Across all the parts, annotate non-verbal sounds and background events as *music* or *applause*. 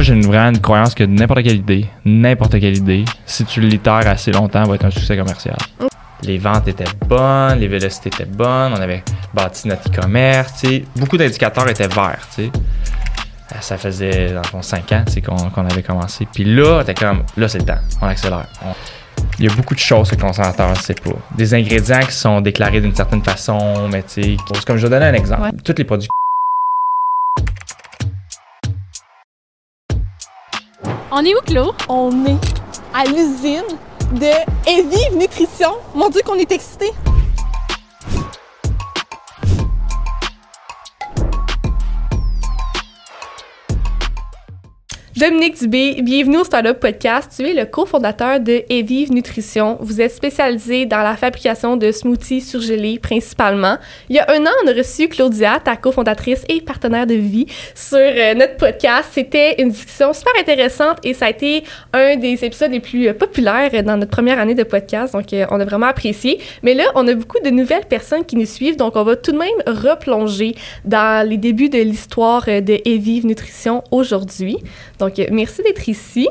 moi, j'ai une, vraiment une croyance que n'importe quelle idée, n'importe quelle idée, si tu l'itères assez longtemps, va être un succès commercial. Les ventes étaient bonnes, les vélocités étaient bonnes, on avait bâti notre e-commerce. Beaucoup d'indicateurs étaient verts, tu sais. Ça faisait, dans le fond, 5 ans, qu'on qu'on avait commencé. Puis là, t'es comme, là, c'est le temps, on accélère. On- Il y a beaucoup de choses que le consommateur ne sait pas. Des ingrédients qui sont déclarés d'une certaine façon, mais tu sais, comme je vais donner un exemple. Ouais. Tous les produits On est où, Claude? On est à l'usine de Evive Nutrition. Mon Dieu, qu'on est excités! Dominique Dubé, bienvenue au Startup Podcast. Tu es le cofondateur de Evive Nutrition. Vous êtes spécialisé dans la fabrication de smoothies surgelés principalement. Il y a un an, on a reçu Claudia, ta cofondatrice et partenaire de vie, sur euh, notre podcast. C'était une discussion super intéressante et ça a été un des épisodes les plus euh, populaires dans notre première année de podcast. Donc, euh, on a vraiment apprécié. Mais là, on a beaucoup de nouvelles personnes qui nous suivent. Donc, on va tout de même replonger dans les débuts de l'histoire de Evive Nutrition aujourd'hui. Donc, euh, merci d'être ici.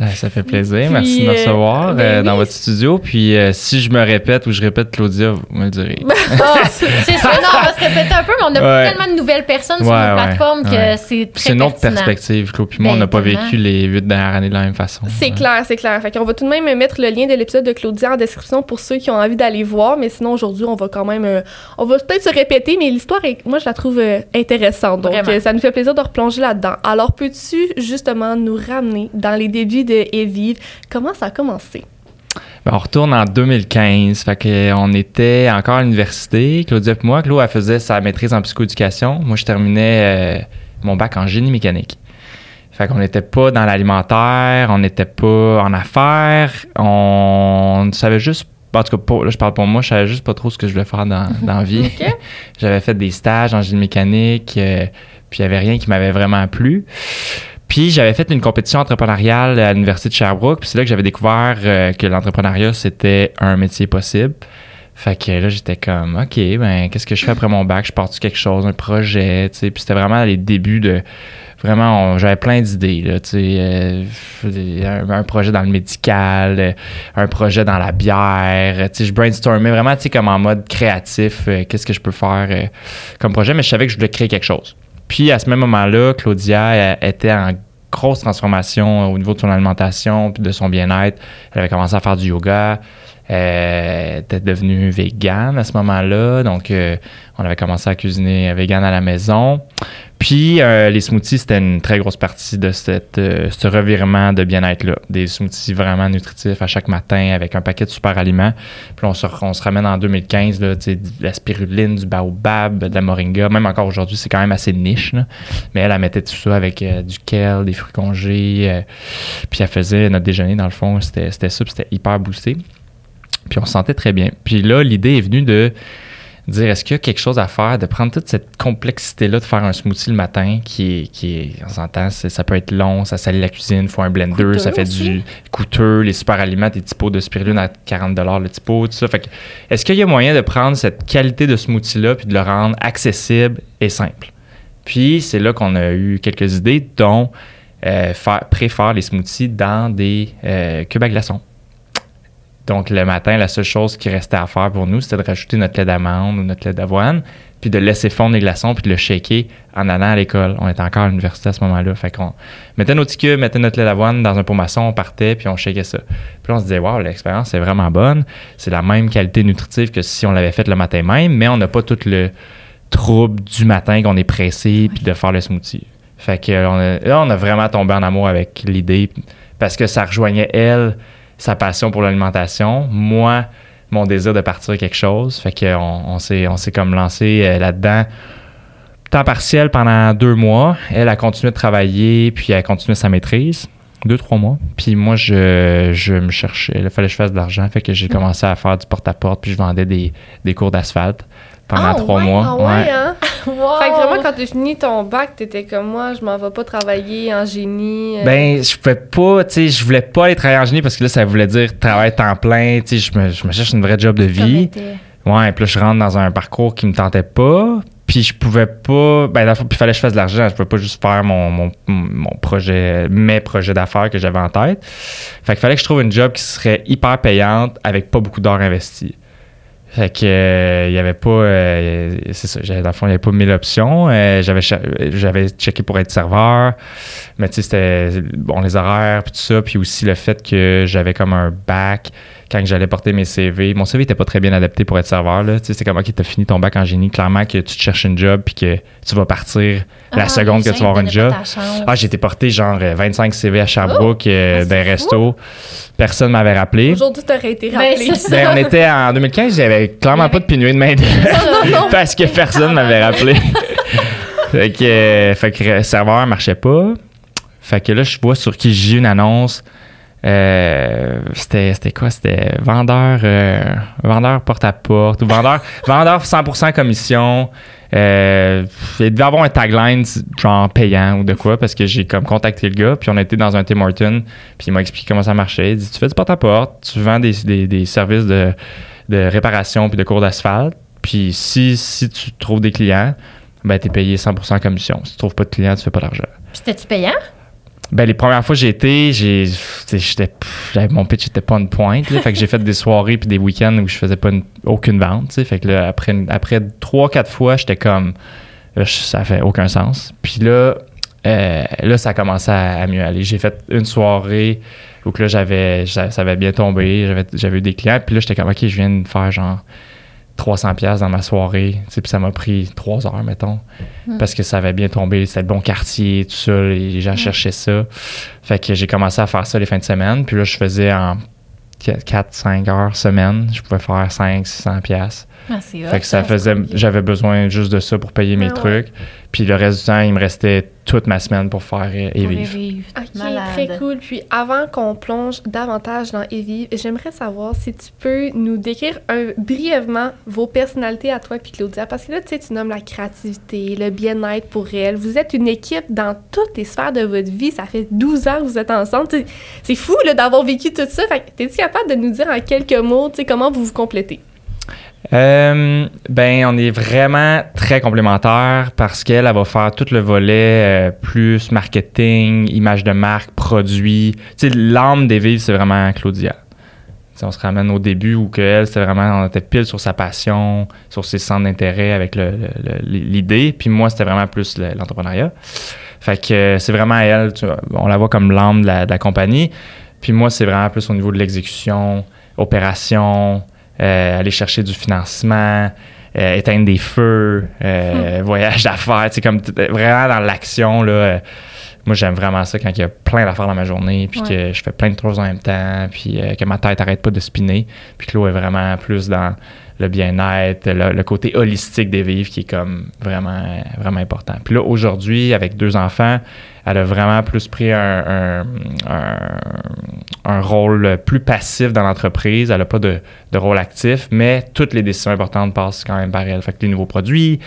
Euh, Ça fait plaisir. Puis, Merci de me euh, recevoir ben euh, oui. dans votre studio. Puis euh, si je me répète ou je répète Claudia, vous me le direz. *laughs* Ah, c'est *laughs* ça, non, on va se répéter un peu, mais on a Ouais. tellement de nouvelles personnes sur nos ouais, plateformes que ouais. c'est très C'est une autre perspective. Claude puis moi, on Ben, n'a pas vécu les huit dernières années de la même façon. C'est Ouais. clair, c'est clair. Fait qu'on va tout de même mettre le lien de l'épisode de Claudia en description pour ceux qui ont envie d'aller voir. Mais sinon, aujourd'hui, on va quand même. euh, on va peut-être se répéter, mais l'histoire, moi, je la trouve euh, intéressante. Donc, euh, ça nous fait plaisir de replonger là-dedans. Alors, peux-tu justement nous ramener dans les débuts de Evive? Comment ça a commencé? Ben, on retourne en 2015. Fait que, euh, on était encore à l'université. Claudia et moi, Claude, elle faisait sa maîtrise en psychoéducation. Moi, je terminais euh, mon bac en génie mécanique. Fait qu'on n'était pas dans l'alimentaire, on n'était pas en affaires, on savait juste, en tout cas, pas- là, je parle pour moi, je savais juste pas trop ce que je voulais faire dans, dans la vie. *laughs* J'avais fait des stages en génie mécanique, euh, puis il n'y avait rien qui m'avait vraiment plu. Puis j'avais fait une compétition entrepreneuriale à l'Université de Sherbrooke, puis c'est là que j'avais découvert euh, que l'entrepreneuriat, c'était un métier possible. Fait que là, j'étais comme, OK, ben, qu'est-ce que je fais après mon bac? Je pars sur quelque chose, un projet, tu sais. Puis c'était vraiment les débuts de. Vraiment, j'avais plein d'idées, là, euh, un, projet dans le médical, euh, un projet dans la bière. Je brainstormais vraiment, comme en mode créatif, qu'est-ce que je peux faire comme projet, mais je savais que je voulais créer quelque chose. Puis à ce même moment-là, Claudia était en grosse transformation au niveau de son alimentation puis de son bien-être. Elle avait commencé à faire du yoga. Euh, elle était devenue végane à ce moment-là. Donc, euh, on avait commencé à cuisiner vegan à la maison. Puis, euh, les smoothies, c'était une très grosse partie de cette, euh, ce revirement de bien-être-là. Des smoothies vraiment nutritifs à chaque matin avec un paquet de super aliments. Puis, on se, ramène en 2015, là, la spiruline, du baobab, de la moringa. Même encore aujourd'hui, c'est quand même assez niche. Mais elle, elle mettait tout ça avec euh, du kale, des fruits congés. puis, elle faisait notre déjeuner, dans le fond, c'était ça, c'était hyper boosté. Puis on se sentait très bien. Puis là, l'idée est venue de dire est-ce qu'il y a quelque chose à faire, de prendre toute cette complexité-là de faire un smoothie le matin qui est, qui est on s'entend, ça peut être long, ça salit la cuisine, il faut un blender, ça fait aussi? du coûteux, les super aliments, des typos de spiruline à 40 le typo, tout ça. Fait que, est-ce qu'il y a moyen de prendre cette qualité de smoothie-là puis de le rendre accessible et simple? Puis c'est là qu'on a eu quelques idées, dont euh, faire, préfère les smoothies dans des euh, cubes à glaçons. Donc, le matin, la seule chose qui restait à faire pour nous, c'était de rajouter notre lait d'amande ou notre lait d'avoine, puis de laisser fondre les glaçons, puis de le shaker en allant à l'école. On était encore à l'université à ce moment-là. Fait qu'on mettait nos petits cubes, mettait notre lait d'avoine dans un pot maçon, on partait, puis on shakait ça. Puis on se disait, waouh, l'expérience est vraiment bonne. C'est la même qualité nutritive que si on l'avait fait le matin même, mais on n'a pas tout le trouble du matin qu'on est pressé, puis de faire le smoothie. Fait que euh, on a- là, on a vraiment tombé en amour avec l'idée, parce que ça rejoignait elle sa passion pour l'alimentation, moi, mon désir de partir quelque chose. Fait qu'on on s'est, on s'est comme lancé euh, là-dedans. Temps partiel pendant deux mois. Elle a continué de travailler, puis elle a continué sa maîtrise. Deux, trois mois. Puis moi, je, je me cherchais. Il fallait que je fasse de l'argent. Fait que j'ai commencé à faire du porte-à-porte, puis je vendais des, des cours d'asphalte pendant Ah, trois ouais, mois. Ah ouais, hein? *laughs* Wow. Fait que vraiment, quand tu fini ton bac, t'étais comme moi, je m'en vais pas travailler en génie. euh, Ben, je pouvais pas, tu sais, je voulais pas aller travailler en génie parce que là, ça voulait dire travail temps plein, tu sais, je me, je me cherche une vraie job de vie. Ouais, puis là, je rentre dans un parcours qui me tentait pas. Puis je pouvais pas. Ben, dans le fond, puis il fallait que je fasse de l'argent. Je pouvais pas juste faire mon, mon, mon projet, mes projets d'affaires que j'avais en tête. Fait qu'il fallait que je trouve une job qui serait hyper payante avec pas beaucoup d'heures investies. Fait que euh, il y avait pas euh, c'est ça, dans le fond, il y avait pas mille options. Euh, j'avais j'avais checké pour être serveur, mais tu sais c'était bon les horaires puis tout ça, puis aussi le fait que j'avais comme un bac quand j'allais porter mes CV. Mon CV était pas très bien adapté pour être serveur là, tu sais c'est comme OK, t'as fini ton bac en génie, clairement que tu te cherches une job puis que tu vas partir la Ah, seconde que tu vas avoir une job. Ah, j'ai été porté genre euh, 25 CV à Sherbrooke euh, Ah, d'un resto. Personne m'avait rappelé. Aujourd'hui, t'aurais été Ben, rappelé. Ben, on était en 2015, j'avais clairement pas de pénurie de main *laughs* parce que personne m'avait rappelé. *laughs* fait que, euh, fait que euh, serveur marchait pas. Fait que là, je vois sur Kijiji une annonce. Euh, c'était quoi? C'était vendeur euh, vendeur porte à porte ou vendeur *laughs* vendeur 100% commission. Euh, il devait avoir un tagline genre payant ou de quoi parce que j'ai comme contacté le gars puis on été dans un Tim Horton puis il m'a expliqué comment ça marchait. Il dit tu fais du porte à porte tu vends des, des, des services de, de réparation puis de cours d'asphalte puis si, si tu trouves des clients ben t'es payé 100% commission. Si tu trouves pas de clients tu fais pas d'argent. C'était-tu payant? Ben, les premières fois que j'ai été, j'ai, j'étais, mon pitch était pas une pointe. *laughs* Fait que j'ai fait des soirées puis des week-ends où je faisais pas une- aucune vente. Fait que là, après, après trois, quatre fois, j'étais comme, là, ça fait aucun sens. Puis là, euh, là, ça a commencé à, mieux aller. J'ai fait une soirée où là, j'avais, ça, avait bien tombé. J'avais eu des clients. Puis là, j'étais comme, OK, je viens de faire genre 300 pièces dans ma soirée. Tu sais, Puis ça m'a pris trois heures, mettons parce que ça avait bien tombé, c'était le bon quartier, tout ça, les gens cherchaient ça. Fait que j'ai commencé à faire ça les fins de semaine, puis là je faisais en 4-5 heures semaine, je pouvais faire 5 600 pièces. Ah, Fait que ça faisait j'avais besoin juste de ça pour payer mes Ah ouais. trucs, puis le reste du temps, il me restait toute ma semaine pour faire euh, et vivre. Ok, Malade. très cool. Puis avant qu'on plonge davantage dans Evie, j'aimerais savoir si tu peux nous décrire un- brièvement vos personnalités à toi puis Claudia. Parce que là, tu sais, tu nommes la créativité, le bien-être pour elle. Vous êtes une équipe dans toutes les sphères de votre vie. Ça fait 12 ans que vous êtes ensemble. C'est fou là, d'avoir vécu tout ça. Fait que t'es-tu capable de nous dire en quelques mots, tu sais, comment vous vous complétez? Euh, ben, on est vraiment très complémentaires parce qu'elle, elle va faire tout le volet euh, plus marketing, image de marque, produit. Tu sais, l'âme des vives, c'est vraiment Claudia. On se ramène au début où que elle, c'était vraiment, on était pile sur sa passion, sur ses centres d'intérêt avec l'idée. Puis moi, c'était vraiment plus le- l'entrepreneuriat. Fait que euh, c'est vraiment elle, on la voit comme l'âme de de la compagnie. Puis moi, c'est vraiment plus au niveau de l'exécution, opération, euh, aller chercher du financement, euh, éteindre des feux, euh, voyage d'affaires, sais, comme vraiment dans l'action, là. moi, j'aime vraiment ça quand il y a plein d'affaires dans ma journée, puis Ouais. que je fais plein de choses en même temps, puis que ma tête arrête pas de spinner. Puis Claude est vraiment plus dans le bien-être, le, le côté holistique des vivres qui est comme vraiment, vraiment important. Puis là, aujourd'hui, avec deux enfants, elle a vraiment plus pris un, un, un- un rôle plus passif dans l'entreprise. Elle n'a pas de, de rôle actif, mais toutes les décisions importantes passent quand même par elle. Fait que les nouveaux produits,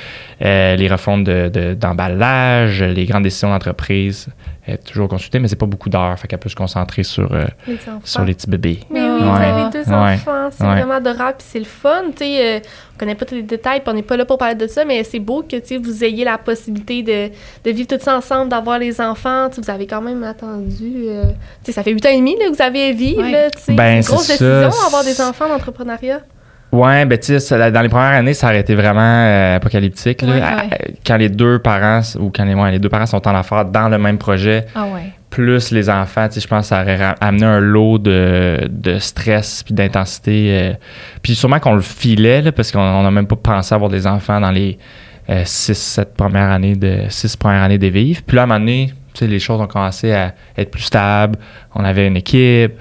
euh, les refontes de- de- d'emballage, les grandes décisions d'entreprise, elle est toujours consultée, mais c'est pas beaucoup d'heures. Fait qu'elle peut se concentrer sur, euh, Les sur les petits bébés. Mais oui, vous avez deux enfants, c'est Ouais. vraiment adorable, puis c'est le fun, tu sais, euh, on connaît pas tous les détails, puis on n'est pas là pour parler de ça, mais c'est beau que, tu sais, vous ayez la possibilité de, de vivre tout ça ensemble, d'avoir les enfants, sais, vous avez quand même attendu, euh, tu sais, ça fait huit ans et demi, là, que vous avez vivre, Ouais. là, Ben, c'est une grosse c'est ça. décision, avoir des enfants d'entrepreneuriat. Ouais, ben tu sais, ça, dans les premières années, ça aurait été vraiment euh, apocalyptique. là. Ouais, ouais. à- Quand les deux parents, ou quand les, ouais, les deux parents sont en affaires dans le même projet, Ah ouais. plus les enfants, tu sais, je pense que ça aurait ra- amené un lot de, de stress puis d'intensité. euh. Puis sûrement qu'on le filait, là, parce qu'on n'a même pas pensé avoir des enfants dans les 6, 7 premières années de six premières années. Puis là, à un moment donné, tu sais, les choses ont commencé à être plus stables. On avait une équipe,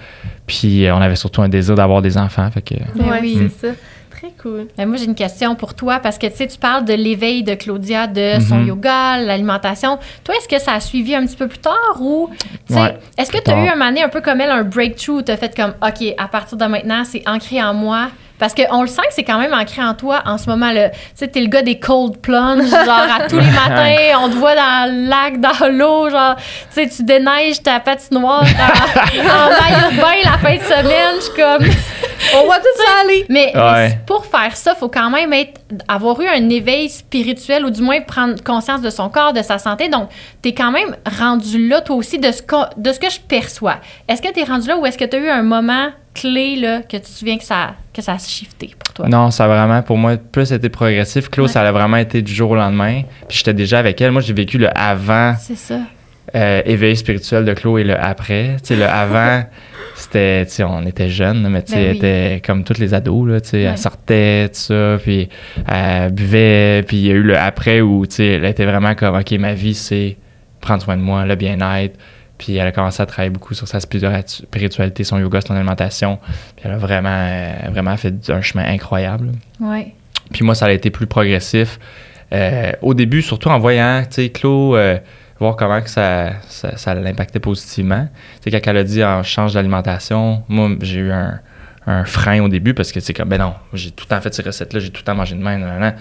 puis euh, on avait surtout un désir d'avoir des enfants. Fait que, Ben ouais, oui. c'est ça. Très cool. Ben, moi, j'ai une question pour toi parce que tu sais, tu parles de l'éveil de Claudia, de son Mhm. yoga, l'alimentation. Toi, est-ce que ça a suivi un petit peu plus tard ou tu sais, Ouais, est-ce que tu as eu un moment donné un peu comme elle, un breakthrough, tu as fait comme OK, à partir de maintenant, c'est ancré en moi? Parce qu'on le sent que c'est quand même ancré en toi en ce moment. là. Tu sais, t'es le gars des cold plunges, genre à tous les *laughs* matins, on te voit dans le lac, dans l'eau, genre, tu sais, tu déneiges ta patinoire en maillot *laughs* de bain la fin de semaine. Je suis comme, On voit tout ça aller. Mais Ouais. pour faire ça, il faut quand même être, avoir eu un éveil spirituel ou du moins prendre conscience de son corps, de sa santé. Donc, tu es quand même rendu là, toi aussi, de ce, qu'on- de ce que je perçois. Est-ce que tu es rendu là ou est-ce que tu as eu un moment clé là, que tu te souviens que ça, que ça a shifté pour toi? Non, ça a vraiment, pour moi, plus été progressif. Claude, Ouais. ça a vraiment été du jour au lendemain. Puis j'étais déjà avec elle. Moi, j'ai vécu le avant C'est ça. Euh, éveil spirituel de et le après. Tu sais, le avant, *laughs* c'était, tu sais, on était jeunes, mais tu sais, Ben oui. était comme tous les ados, là, tu sais, Ouais. elle sortait, tout ça, puis elle buvait, puis il y a eu le après où, tu sais, elle était vraiment comme, OK, ma vie, c'est prendre soin de moi, le bien-être. Puis elle a commencé à travailler beaucoup sur sa spiritua- spiritualité, son yoga, son alimentation. Puis elle a vraiment, euh, vraiment fait un chemin incroyable. Ouais. Puis moi, ça a été plus progressif. Euh, au début, surtout en voyant, tu sais, Claude, euh, voir comment que ça, ça, ça l'impactait positivement. Tu sais, quand elle a dit on change d'alimentation, moi, j'ai eu un, un frein au début parce que c'est comme, ben non, j'ai tout le temps fait ces recettes-là, j'ai tout le temps mangé de même, nan, nan.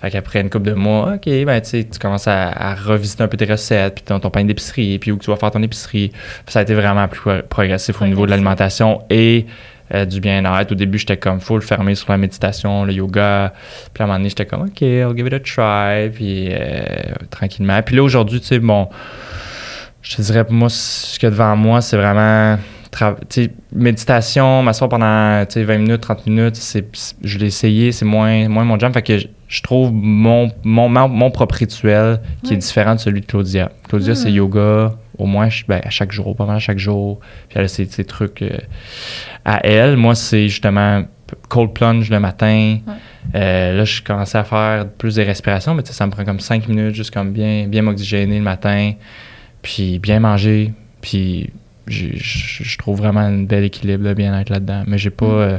Fait qu'après une couple de mois, OK, ben tu commences à, à revisiter un peu tes recettes, puis ton, ton pain d'épicerie, puis où tu vas faire ton épicerie. Puis ça a été vraiment plus pro- progressif au niveau de l'alimentation et euh, du bien-être. Au début, j'étais comme full fermé sur la méditation, le yoga. Puis à un moment donné, j'étais comme, OK, I'll give it a try. Puis euh, tranquillement. Puis là, aujourd'hui, tu sais, bon, je te dirais, moi, ce qu'il y a devant moi, c'est vraiment. méditation, m'asseoir pendant tu sais, 20 minutes, 30 minutes, c'est, je l'ai essayé, c'est moins, moins mon jam. Fait que je, je trouve mon, mon, mon, mon propre rituel qui est différent de celui de Claudia. Claudia, c'est Hmm. yoga, au moins je- ben, à chaque jour, pas mal à chaque jour. Puis elle a ses, ses trucs euh, à elle. Moi, c'est justement cold plunge le matin. Ouais. Euh, là, je commençais à faire plus des respirations, mais ça me prend comme 5 minutes, juste comme bien, bien m'oxygéner le matin, puis bien manger. Puis je trouve vraiment un bel équilibre de bien-être là-dedans. Mais j'ai pas Mm. euh,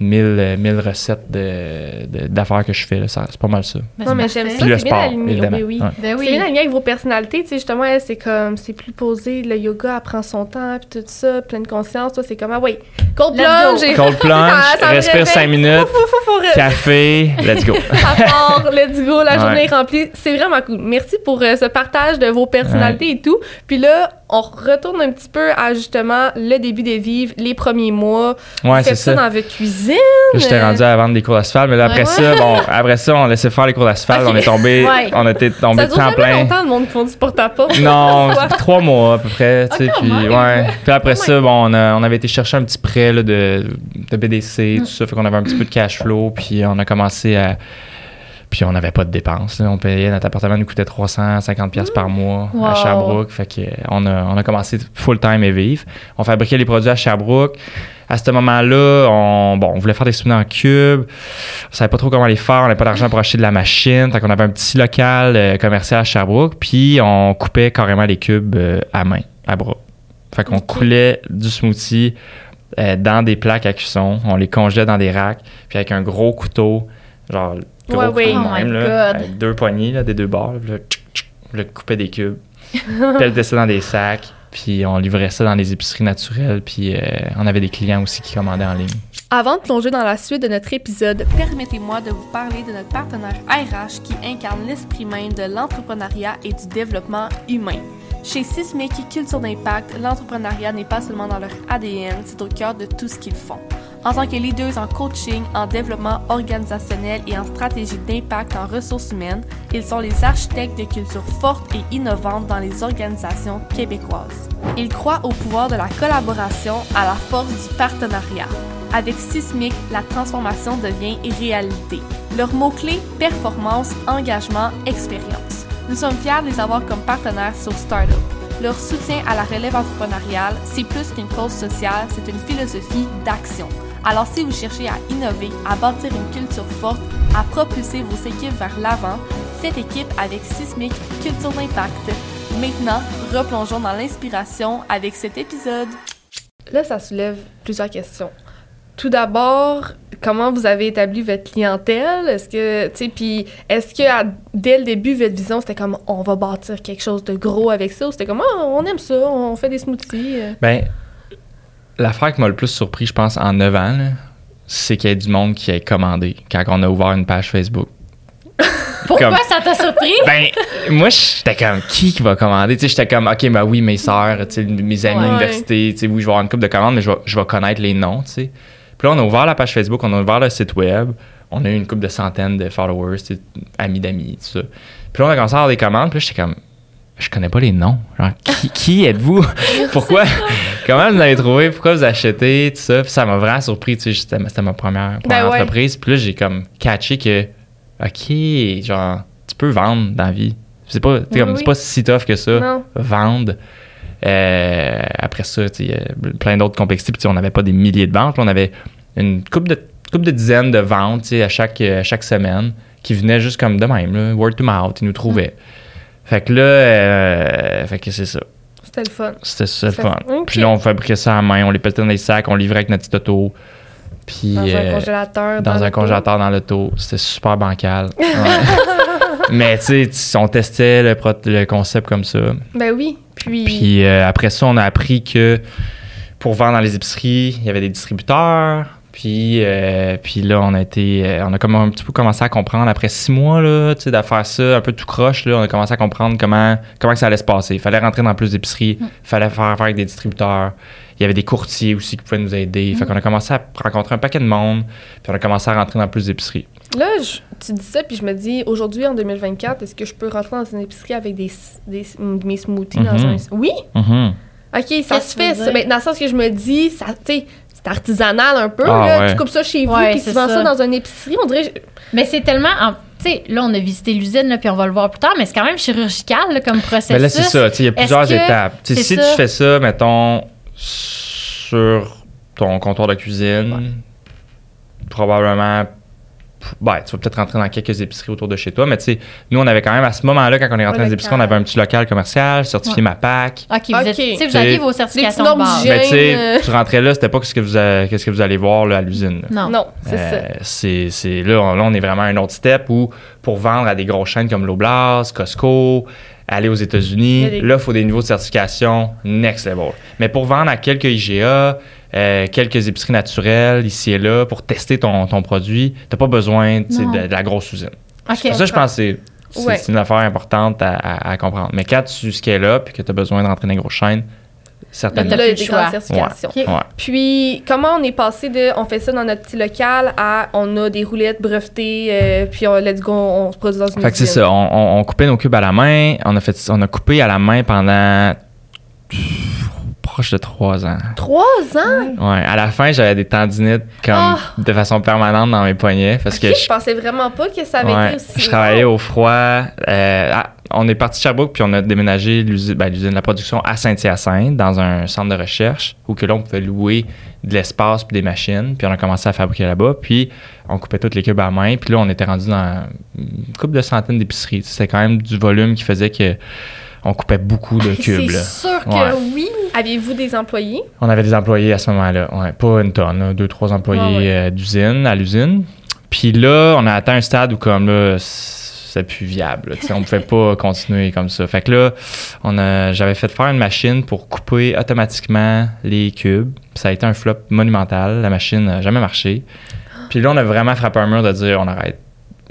mille, euh, mille recettes d'affaires que je fais. C'est pas mal ça. Ben, Non, c'est mais j'aime ça. Puis le c'est bien sport, aligné. évidemment. Oui, oui. Ouais. Ben C'est bien oui. aligné avec vos personnalités, tu sais, justement, elle, c'est comme, c'est plus posé, le yoga, elle prend son temps, puis tout ça, pleine conscience, toi, c'est comme, ah oui, cold Let's plunge, Cold plunge, *laughs* Ça- ça me respire réveille. 5 minutes, Fou, fou, fou, fou, café, let's go. *laughs* part, let's go, la Ouais. journée est remplie. C'est vraiment cool. Merci pour euh, ce partage de vos personnalités et tout. Puis là, on retourne un petit peu à justement le début des vivres, les premiers mois. Ouais, c'est ça ça. dans votre cuisine? Là, j'étais rendu à vendre des cours d'asphalte, mais là, après Ouais. ça, bon, après ça, on laissait faire les cours d'asphalte, on est tombé, *laughs* Ouais. on était tombé Ça de temps plein. longtemps, le monde qui font du porte-à-porte. Non, trois mois à peu près, tu sais, Ah, puis ouais. Puis après ça, bon, on, a- on avait été chercher un petit prêt là, de, de BDC, Mm. tout ça, fait qu'on avait un petit peu de cash flow, puis on a commencé à... Puis on n'avait pas de dépenses, là. on payait, notre appartement nous coûtait 350 pièces par mois Wow. à Sherbrooke, fait que euh, on a, on a commencé full-time et vivre. On fabriquait les produits à Sherbrooke. À ce moment-là, on, bon, on voulait faire des souvenirs en cube. On savait pas trop comment les faire. On n'avait pas d'argent pour acheter de la machine. Fait qu'on avait un petit local euh, commercial à Sherbrooke. Puis on coupait carrément les cubes euh, à main, à bras. Fait qu'on coulait du smoothie euh, dans des plaques à cuisson. On les congelait dans des racks. Puis avec un gros couteau, genre gros Ouais, oui. de Oh même, là, avec deux poignées, là, des deux bords. Là, tchic, tchic, le coupait des cubes. *laughs* pelletait ça dans des sacs. Puis on livrait ça dans les épiceries naturelles. Puis euh, on avait des clients aussi qui commandaient en ligne. Avant de plonger dans la suite de notre épisode, permettez-moi de vous parler de notre partenaire RH qui incarne l'esprit même de l'entrepreneuriat et du développement humain. Chez Sismic Culture d'Impact, l'entrepreneuriat n'est pas seulement dans leur ADN, c'est au cœur de tout ce qu'ils font. En tant que leaders en coaching, en développement organisationnel et en stratégie d'impact en ressources humaines, ils sont les architectes de cultures fortes et innovantes dans les organisations québécoises. Ils croient au pouvoir de la collaboration, à la force du partenariat. Avec Sismic, la transformation devient réalité. Leurs mots-clés, performance, engagement, expérience. Nous sommes fiers de les avoir comme partenaires sur Startup. Leur soutien à la relève entrepreneuriale, c'est plus qu'une cause sociale, c'est une philosophie d'action. Alors si vous cherchez à innover, à bâtir une culture forte, à propulser vos équipes vers l'avant, faites équipe avec Sismic Culture d'Impact. Maintenant, replongeons dans l'inspiration avec cet épisode. Là, ça soulève plusieurs questions. Tout d'abord, comment vous avez établi votre clientèle? Est-ce que, tu sais, puis est-ce que à- dès le début, votre vision, c'était comme on va bâtir quelque chose de gros avec ça? Ou c'était comme Ah, on aime ça, on fait des smoothies? euh? Ben, l'affaire qui m'a le plus surpris, je pense, en 9 ans, c'est qu'il y ait du monde qui ait commandé quand on a ouvert une page Facebook. *laughs* Pourquoi Comme- ça t'a surpris? Ben, moi, j'étais comme, qui qui va commander? Tu sais, j'étais comme, OK, ben oui, mes sœurs, tu sais, mes amis Ouais. d'université, tu sais, oui, je vais avoir une couple de commandes, mais je vais, je vais connaître les noms, tu sais. Puis là, on a ouvert la page Facebook, on a ouvert le site web. On a eu une couple de centaines de followers, tu sais, amis d'amis, tout ça. Puis là, on a commencé à avoir des commandes. Puis là, j'étais comme, je connais pas les noms. Genre, qui, qui êtes-vous? *laughs* Pourquoi? Comment vous avez trouvé? Pourquoi vous achetez? Tout ça. Puis ça m'a vraiment surpris. Tu sais, c'était, ma première, première Ben ouais. entreprise. Puis là, j'ai comme catché que, OK, genre, tu peux vendre dans la vie. C'est pas, Oui, comme, oui. c'est pas si tough que ça. Non. Vendre. Euh, après ça, tu sais, il y a plein d'autres complexités. Puis on n'avait pas des milliers de ventes. là, on avait une couple de, couple de dizaines de ventes tu sais, à chaque, à chaque semaine qui venaient juste comme de même, là, word to mouth. Ils nous trouvaient. Fait que là, euh, fait que c'est ça. C'était le fun. C'était le fun. Puis là, on fabriquait ça à main, on les pelletait dans des sacs, on livrait avec notre petit auto. Puis Dans un euh, congélateur. dans un congélateur dans l'auto. C'était super bancal. *laughs* Ouais. Mais tu sais, on testait le, pro- le concept comme ça. Ben oui. Puis, Puis euh, après ça, on a appris que pour vendre dans les épiceries, il y avait des distributeurs. Puis, euh, puis là, on a été, euh, on a comme un petit peu commencé à comprendre après six mois là, tu sais, de faire ça un peu tout croche là, on a commencé à comprendre comment comment que ça allait se passer. Il fallait rentrer dans plus d'épiceries, il fallait faire affaire avec des distributeurs. Il y avait des courtiers aussi qui pouvaient nous aider. Fait qu'on a commencé à rencontrer un paquet de monde, puis on a commencé à rentrer dans plus d'épiceries. là, je- tu dis ça, puis je me dis, aujourd'hui, en 2024, est-ce que je peux rentrer dans une épicerie avec des, des, mes smoothies dans Mhm. un... Oui? Mhm. OK, ça se fait, ça. Ben, dans le sens que je me dis, ça, tu sais, c'est artisanal un peu, Ah, là. ouais. Tu coupes ça chez vous, Ouais, puis tu c'est vends ça. ça. dans une épicerie. On dirait... Mais c'est tellement. en- Tu sais, là, on a visité l'usine, là, puis on va le voir plus tard, mais c'est quand même chirurgical là, comme processus. Mais là, c'est ça. tu sais, Il y a plusieurs que étapes. Si ça? tu fais ça, mettons, sur ton comptoir de cuisine, probablement, ben, tu vas peut-être rentrer dans quelques épiceries autour de chez toi. Mais tu sais, nous, on avait quand même, à ce moment-là, quand on est rentré dans les épiceries, on avait un petit local commercial, certifié Ouais. MAPAC. OK, vous, êtes- Ok. tu sais, vous aviez vos certifications de base. d'hygiène. Mais tu sais, euh, tu rentrais là, c'était pas ce que vous, a- qu'est-ce que vous allez voir là, à l'usine. Non. Non, c'est Euh, ça. c'est, c'est- là, on, là, on est vraiment à un autre step où pour vendre à des grosses chaînes comme Loblaws, Costco, aller aux États-Unis, des- là, il faut des niveaux de certification next level. Mais pour vendre à quelques IGA, euh, quelques épiceries naturelles ici et là, pour tester ton, ton produit, t'as pas besoin tu de, de la grosse usine. Ça, je pense que c'est, c'est, Ouais. c'est une affaire importante à, à- à comprendre. Mais quand tu scales up et que tu as besoin de rentrer dans les grosses chaînes, certainement. T'as Là, il y a plus des choix. grandes certifications. Ouais. Ouais. Puis, comment on est passé de on fait ça dans notre petit local à on a des roulettes brevetées, euh, puis on, let's go, on se produit dans une Fait que c'est ça, on, on- on coupait nos cubes à la main. On a, fait, on a coupé à la main pendant proche de trois ans. Trois ans? Ouais, à la fin, j'avais des tendinites comme Ah! de façon permanente dans mes poignets parce que je, pensais vraiment pas que ça avait ouais, été aussi. je travaillais au froid. Euh, on est parti de Sherbrooke puis on a déménagé l'usine, ben, l'usine de la production à Saint-Hyacinthe dans un centre de recherche où que là on pouvait louer de l'espace puis des machines puis on a commencé à fabriquer là-bas puis on coupait toutes les cubes à main puis là on était rendu dans une couple de centaines d'épiceries. C'était quand même du volume qui faisait que on coupait beaucoup de cubes. là. C'est sûr que Ouais. oui. Aviez-vous des employés? On avait des employés à ce moment-là. Ouais, pas une tonne, là, deux, trois employés ouais. euh, d'usine, à l'usine. Puis là, on a atteint un stade où comme là, c'est plus viable. on pouvait pas *laughs* continuer comme ça. Fait que là, on a, j'avais fait faire une machine pour couper automatiquement les cubes. Ça a été un flop monumental. La machine n'a jamais marché. Puis là, on a vraiment frappé un mur de dire on arrête.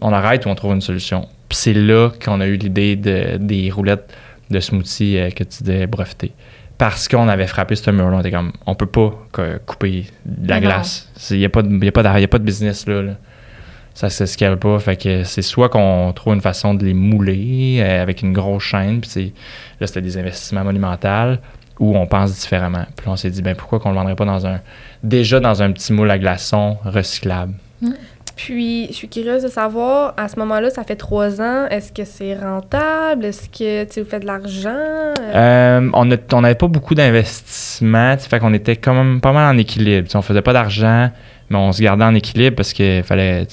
On arrête ou on trouve une solution. Puis c'est là qu'on a eu l'idée de, des roulettes de smoothie euh, que tu disais brevetées parce qu'on avait frappé ce mur-là. On était comme, on peut pas couper de la Mais glace. Il n'y a, pas de- y a, pas de- y a pas de business là. là. Ça se scale pas. Fait que c'est soit qu'on trouve une façon de les mouler euh, avec une grosse chaîne, puis là, c'était des investissements monumentaux, ou on pense différemment. Puis là, on s'est dit, ben pourquoi qu'on le vendrait pas dans un déjà dans un petit moule à glaçons recyclable? Puis, je suis curieuse de savoir, à ce moment-là, ça fait trois ans, est-ce que c'est rentable? Est-ce que tu faites de l'argent? Euh, on n'avait pas beaucoup d'investissement, fait qu'on était quand même pas mal en équilibre. Tu sais, on faisait pas d'argent, mais on se gardait en équilibre parce qu'il fallait,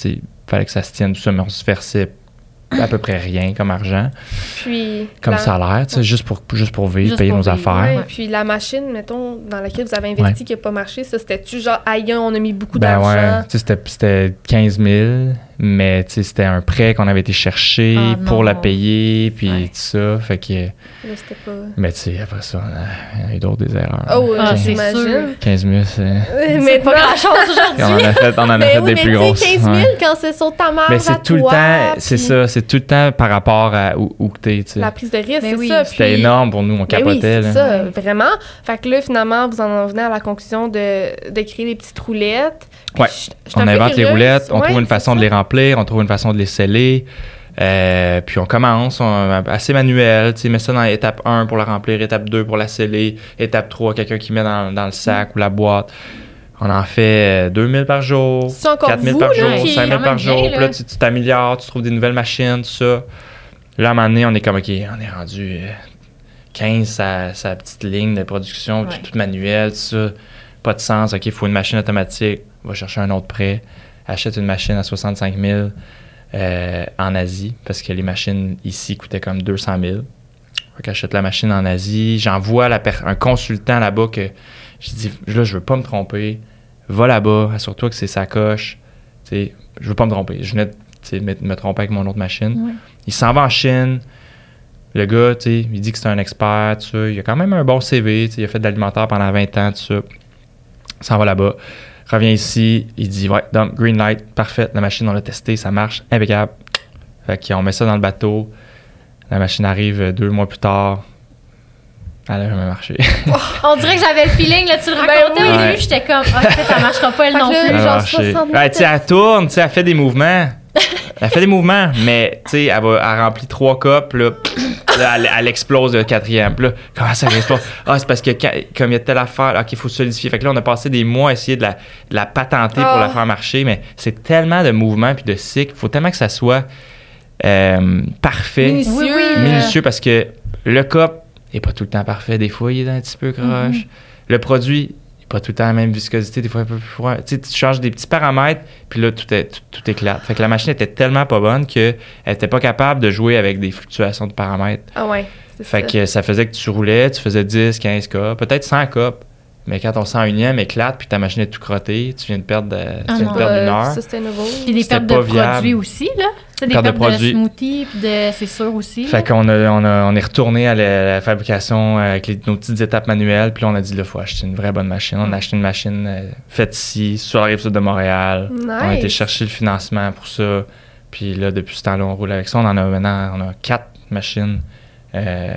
fallait que ça se tienne tout ça, mais on se versait à peu près rien comme argent, puis, comme la- salaire, tu sais, juste pour, juste pour vivre, Juste payer pour nos vivre, affaires. Ouais, puis la machine, mettons, dans laquelle vous avez investi qui n'a pas marché, ça, c'était-tu genre, aïe, on a mis beaucoup Ben d'argent? ouais, tu sais, c'était, c'était 15 000 Mais c'était un prêt qu'on avait été chercher Ah, pour la payer, puis Ouais. tout ça. Fait que. Là, c'était pas. Mais tu sais, après ça, on a, il y a eu d'autres des erreurs. Oh, euh, Ah, c'est j'imagine. sûr. 15 000, c'est. C'est pas grand chose *laughs* On en aujourd'hui. a fait, on en a Mais fait oui, des mais plus tu grosses. sais, 15 000 ouais. quand c'est sur ta marge Mais à c'est tout le toi, temps, c'est ça, c'est tout le temps par rapport à où, où tu sais. La prise de risque, Mais c'est oui. ça. C'était puis- énorme pour nous, on Ben capotait. oui, c'est ça, vraiment. Fait que là, finalement, vous en venez à la conclusion de, de créer des petites roulettes. Ouais. On invente les roulettes, on trouve une c'est façon de les remplir, on trouve une façon de les sceller. Euh, puis on commence, on- assez manuel, tu sais, met ça dans étape 1 pour la remplir, étape 2 pour la sceller, étape 3, quelqu'un qui met dans, dans le sac ou la boîte. On en fait euh, 2000 par jour, C'est encore 4000 vous, par là, jour, qui- 5000 quand même par jour. Puis là. tu t'améliores, tu trouves des nouvelles machines, tout ça. Là, à un moment donné, on est comme, OK, on est rendu euh, 15, sa, sa petite ligne de production, Ouais. tout manuel, tout ça. Pas de sens. OK, il faut une machine automatique. On va chercher un autre prêt. Achète une machine à 65 000 euh, en Asie, parce que les machines ici coûtaient comme 200 000. Fait qu'achète la machine en Asie. J'envoie un consultant là-bas que je dis, là, je veux pas me tromper. Va là-bas, assure-toi que c'est sa coche. Tu sais, je veux pas me tromper. Je venais de me, me tromper avec mon autre machine. Ouais. Il s'en va en Chine. Le gars, il dit que c'est un expert. Il a quand même un bon CV, il a fait de l'alimentaire pendant 20 ans, tout ça. Il s'en va là-bas. Revient ici, il dit Ouais, donc, green light, parfait. La machine, on l'a testée, ça marche, impeccable. Fait qu'on met ça dans le bateau. La machine arrive deux mois plus tard. Elle a jamais marché. *laughs* On dirait que j'avais le feeling, là, tu le Ben racontais oui. au Ouais. début, j'étais comme, ah, en fait, ça marchera pas, elle non plus. Genre marché. 60 Ouais, tu sais, elle tourne, tu sais, elle fait des mouvements. *laughs* Elle fait des mouvements, mais tu sais, elle, va, elle remplit trois copes, là, là, elle, elle explose le quatrième. Là, comment ça explose? Ah, c'est parce que quand- comme il y a telle affaire, ok, il faut solidifier. Fait que là, on a passé des mois à essayer de la, de la patenter pour Ah. la faire marcher, mais c'est tellement de mouvements puis de cycles. Il faut tellement que ça soit euh, parfait, Minutieux. Oui, oui. minutieux, parce que le cop est pas tout le temps parfait. Des fois, il est un petit peu croche. Le produit n'est pas tout le temps la même viscosité, des fois un peu plus froid. Tu sais, tu changes des petits paramètres, puis là, tout, est, tout, tout éclate. Fait que la machine était tellement pas bonne qu'elle était pas capable de jouer avec des fluctuations de paramètres. Ah ouais, c'est Fait ça. que ça faisait que tu roulais, tu faisais 10, 15 cas, peut-être 100 cas. Mais quand ton 101e éclate, puis ta machine est tout crottée, tu viens de perdre, euh, tu Ah viens de perdre une Euh, heure. sustainable. Puis des C'était pertes de viable. produits aussi, là. Tu sais, des Perte de pertes de, produits. smoothies, puis de, c'est sûr aussi. Fait là. qu'on a, on, a- on est retourné à la, la fabrication avec les- nos petites étapes manuelles, puis là, on a dit, là, il faut acheter une vraie bonne machine. On a acheté une machine euh, faite ici, sur la rive sud de Montréal. On a été chercher le financement pour ça. Puis là, depuis ce temps-là, on roule avec ça. On en a maintenant, on a quatre machines euh,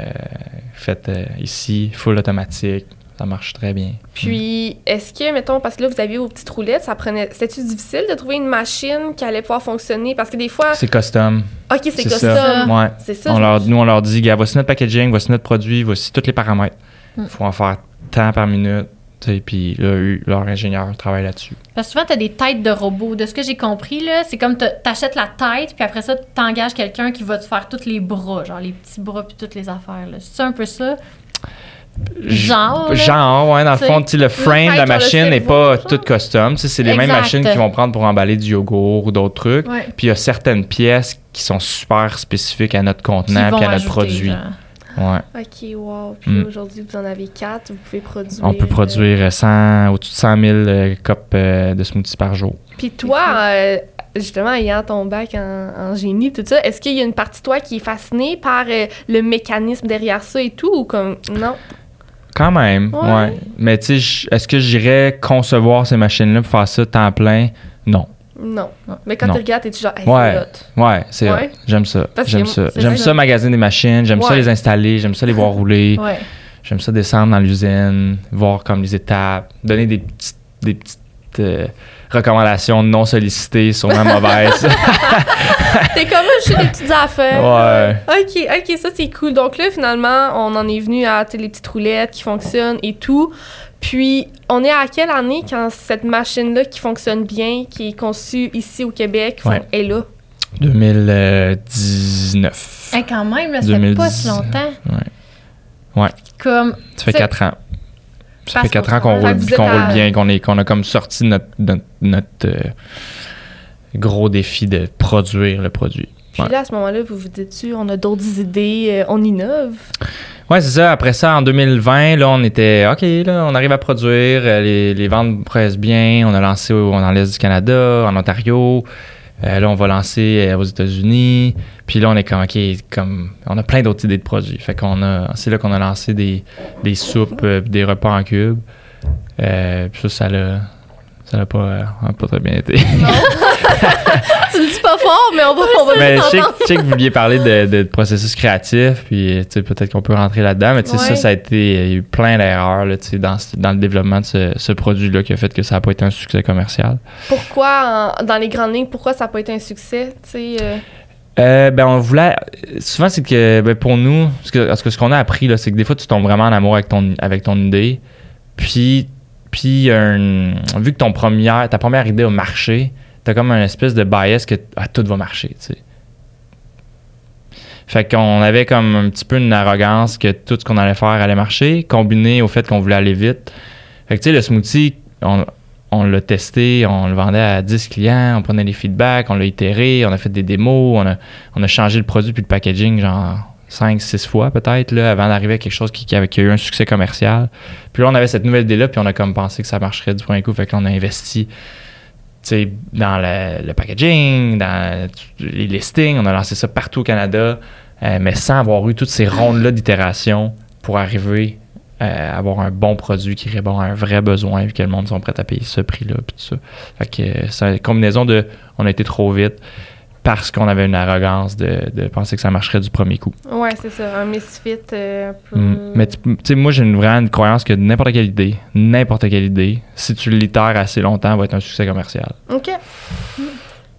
faites euh, ici, full automatique. Ça marche très bien. Puis, est-ce que, mettons, parce que là, vous aviez vos petites roulettes, ça prenait. C'était-tu difficile de trouver une machine qui allait pouvoir fonctionner? Parce que des fois. C'est custom. Ok, c'est C'est custom. ça. Ouais. C'est ça. On leur, nous, on leur dit, gars, voici notre packaging, voici notre produit, voici tous les paramètres. Il Mm. faut en faire tant par minute. tu sais, Puis là, eux, leur ingénieur travaille là-dessus. Parce que souvent, tu as des têtes de robots. De ce que j'ai compris, là, c'est comme tu achètes la tête, puis après ça, tu engages quelqu'un qui va te faire tous les bras, genre les petits bras, puis toutes les affaires. là. C'est un peu ça? Genre. Genre, ouais, dans le fond, le frame de la machine n'est pas genre. tout custom. C'est les mêmes machines qu'ils vont prendre pour emballer du yogourt ou d'autres trucs. Ouais. Puis il y a certaines pièces qui sont super spécifiques à notre Qui contenant puis à notre produit. genre. Ouais. Ok, wow. Puis Mm. là, aujourd'hui, vous en avez quatre. Vous pouvez produire. On peut euh, produire 100, au-dessus de 100 000 euh, copes euh, de smoothies par jour. Puis toi, euh, justement, ayant ton bac en, en génie, tout ça, est-ce qu'il y a une partie de toi qui est fascinée par euh, le mécanisme derrière ça et tout, ou comme non? Quand même, Ouais. ouais. Mais tu sais, est-ce que j'irais concevoir ces machines-là pour faire ça temps plein? Non. Non. Mais quand Non. tu regardes, t'es genre, hey, Ouais. c'est. Ouais, c'est Ouais. J'aime ça. J'aime ça. J'aime ça. magasiner des machines, j'aime ça les installer, j'aime ça les voir rouler. Ouais. J'aime ça descendre dans l'usine, voir comme les étapes, donner des petites, des petites euh, recommandations non sollicitées, sûrement *laughs* mauvaises. *laughs* T'es comme chez des petites affaires. Ouais. Ok, ok, ça c'est cool. Donc là, finalement, on en est venu à les petites roulettes qui fonctionnent et tout. Puis, on est à quelle année quand cette machine-là qui fonctionne bien, qui est conçue ici au Québec, Ouais. est là? 2019. Hey, quand même, là, ça fait pas si 2010. longtemps. Ouais. Comme, Ça fait C'est- 4 ans. Ça fait 4 qu'on ans qu'on roule, à- roule bien, qu'on est- qu'on a comme sorti notre, notre, notre, euh, gros défi de produire le produit. Puis Ouais. là, à ce moment-là, vous vous dites-tu, on a d'autres idées, euh, on innove? Ouais, c'est ça. Après ça, en 2020, là, on était OK, là, on arrive à produire. euh, Les, les ventes pressent bien. On a lancé au- dans l'Est du Canada, en Ontario. Euh, là, on va lancer euh, aux États-Unis. Puis là, on est comme, OK, comme, on a plein d'autres idées de produits. Fait qu'on a, c'est là qu'on a lancé des, des soupes, euh, des repas en cube. Euh, puis ça, ça l'a, ça l'a pas, euh, pas très bien été. *laughs* *laughs* tu le dis pas fort, mais on va, on va mais le je sais, que- je sais que vous vouliez parler de, de processus créatif, puis sais, peut-être qu'on peut rentrer là-dedans, mais tu sais, ça, Ouais. ça a été, il y a eu plein d'erreurs dans, dans le développement de ce, ce produit-là qui a fait que ça n'a pas été un succès commercial. Pourquoi, en- dans les grandes lignes, pourquoi ça n'a pas été un succès? Euh, Euh, ben, on voulait. Souvent, c'est que ben, pour nous, ce que, parce que ce qu'on a appris, là, c'est que des fois, tu tombes vraiment en amour avec ton, avec ton idée. Puis, puis un- vu que ton première, ta première idée a marché, t'as comme un espèce de bias que ah, tout va marcher. Fait qu'on avait comme un petit peu une arrogance que tout ce qu'on allait faire allait marcher, combiné au fait qu'on voulait aller vite. Fait que tu sais, le smoothie, on, on l'a testé, on le vendait à 10 clients, on prenait les feedbacks, on l'a itéré, on a fait des démos, on a, on changé le produit puis le packaging genre 5 6 fois peut-être là avant d'arriver à quelque chose qui, avait, a eu un succès commercial. Puis là on avait cette nouvelle idée là puis on a comme pensé que ça marcherait du premier coup fait qu'on a investi dans le, packaging, dans les listings, on a lancé ça partout au Canada, euh, mais sans avoir eu toutes ces rondes-là d'itération pour arriver euh, à avoir un bon produit qui répond à un vrai besoin et que le monde sont prêts à payer ce prix-là euh, c'est une combinaison de on a été trop vite parce qu'on avait une arrogance de, de penser que ça marcherait du premier coup. ouais, c'est ça, un misfit euh. Mm. Mais tu sais, moi, j'ai une vraie une croyance que n'importe quelle idée, n'importe quelle idée, si tu l'itères assez longtemps, va être un succès commercial. OK.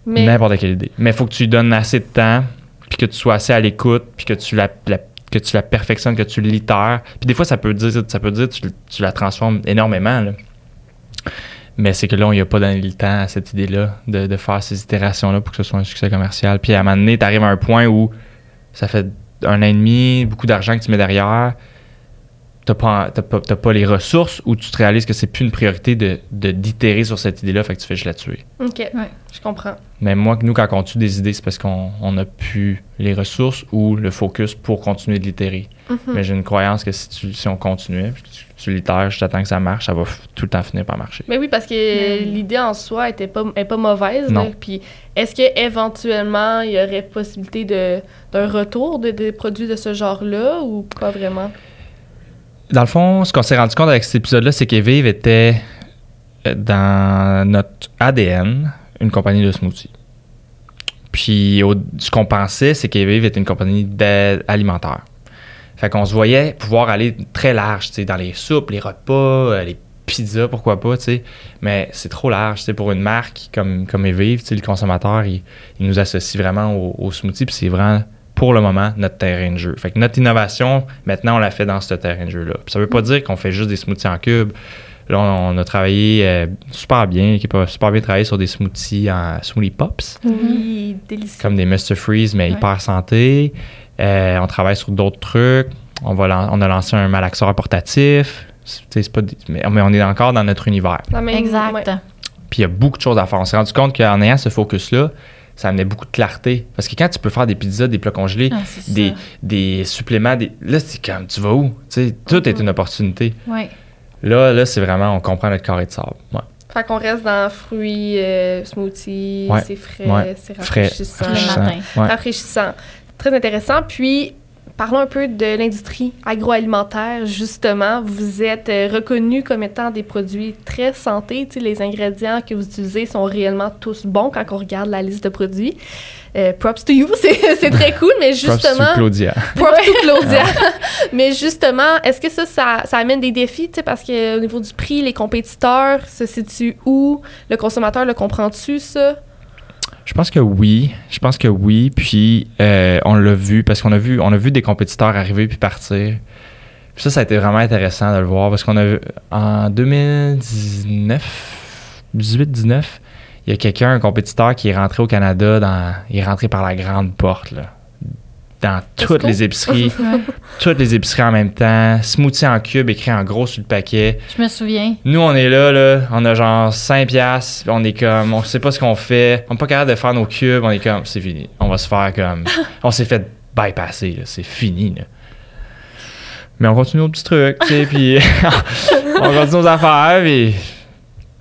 Mais, N'importe quelle idée. Mais il faut que tu lui donnes assez de temps, puis que tu sois assez à l'écoute, puis que tu la, la- que tu la perfectionnes, que tu l'itères. Puis des fois, ça peut dire, ça peut dire tu, tu la transformes énormément. là. Mais c'est que là, on n'y a pas donné le temps à cette idée-là de, de faire ces itérations-là pour que ce soit un succès commercial. Puis à un moment donné, tu arrives à un point où ça fait un an et demi, beaucoup d'argent que tu mets derrière, t'as pas, t'as pas, t'as pas les ressources ou tu te réalises que c'est plus une priorité de, de d'itérer sur cette idée-là, fait que tu fais je la tuer. OK, Ouais. je comprends. Mais moi, nous, quand on tue des idées, c'est parce qu'on on a plus les ressources ou le focus pour continuer de l'itérer. Mhm. Mais j'ai une croyance que si, tu, si on continuait, puis tu, tu l'itères juste attends que ça marche, ça va tout le temps finir par marcher. Mais oui, parce que Mais- l'idée en soi était pas, est pas mauvaise. Non. là. Puis est-ce que éventuellement il y aurait possibilité de, d'un retour de, des produits de ce genre-là ou pas vraiment? Dans le fond, ce qu'on s'est rendu compte avec cet épisode-là, c'est qu'Evive était euh, dans notre ADN une compagnie de smoothie. Puis au- ce qu'on pensait, c'est qu'Evive était une compagnie d'aide alimentaire. Fait qu'on se voyait pouvoir aller très large, tu sais, dans les soupes, les repas, euh, les pizzas, pourquoi pas, tu sais. Mais c'est trop large, tu sais, pour une marque comme, comme Evive, tu sais, le consommateur, il, il nous associe vraiment au, au smoothie, puis c'est vraiment, pour le moment, notre terrain de jeu. Fait que notre innovation, maintenant, on l'a fait dans ce terrain de jeu-là. Puis ça veut pas dire qu'on fait juste des smoothies en cube. Là, on, on a travaillé euh, super bien, l'équipe a super bien travaillé sur des smoothies en smoothie pops Oui, délicieux. comme des Mr. Freeze, mais Ouais. hyper santé. Euh, on travaille sur d'autres trucs. On, va lan- on a lancé un malaxeur portatif. Pas des- mais, mais on est encore dans notre univers. Exact. ouais. Puis il y a beaucoup de choses à faire. On s'est rendu compte qu'en ayant ce focus-là, ça amenait beaucoup de clarté. Parce que quand tu peux faire des pizzas, des plats congelés, Ah, des, des suppléments, des... là, c'est comme, tu vas où? Tout est une opportunité. Ouais. Là, là c'est vraiment, on comprend notre carré de sable. Ouais. Fait qu'on reste dans fruits, euh, smoothies, Ouais. c'est frais, Ouais. c'est Frais, rafraîchissant. Rafraîchissant. matin. Ouais. Rafraîchissant. Très intéressant. Puis, parlons un peu de l'industrie agroalimentaire, justement. Vous êtes euh, reconnu comme étant des produits très santé. Tu sais, les ingrédients que vous utilisez sont réellement tous bons quand on regarde la liste de produits. Euh, props to you, *laughs* c'est très cool, mais Props to justement... Claudia. *laughs* Props to Claudia. *laughs* Mais justement, est-ce que ça, ça, ça amène des défis, tu sais, parce qu'au niveau du prix, les compétiteurs se situent où? Le consommateur le comprend-tu, ça? Je pense que oui. Je pense que oui. Puis euh, on l'a vu parce qu'on a vu, on a vu des compétiteurs arriver puis partir. Puis ça, ça a été vraiment intéressant de le voir parce qu'on a vu en 2019, 18-19, il y a quelqu'un, un compétiteur qui est rentré au Canada, dans, il est rentré par la grande porte, là, dans toutes les épiceries, *laughs* toutes les épiceries en même temps, smoothie en cube écrit en gros sur le paquet. Je me souviens. Nous, on est là, là, on a genre 5 piastres, on est comme, on sait pas ce qu'on fait, on est pas capable de faire nos cubes, on est comme, c'est fini. On va se faire comme, *laughs* on s'est fait bypasser, là, c'est fini, là. Mais on continue nos petits trucs, tu sais, puis *laughs* on continue nos affaires, puis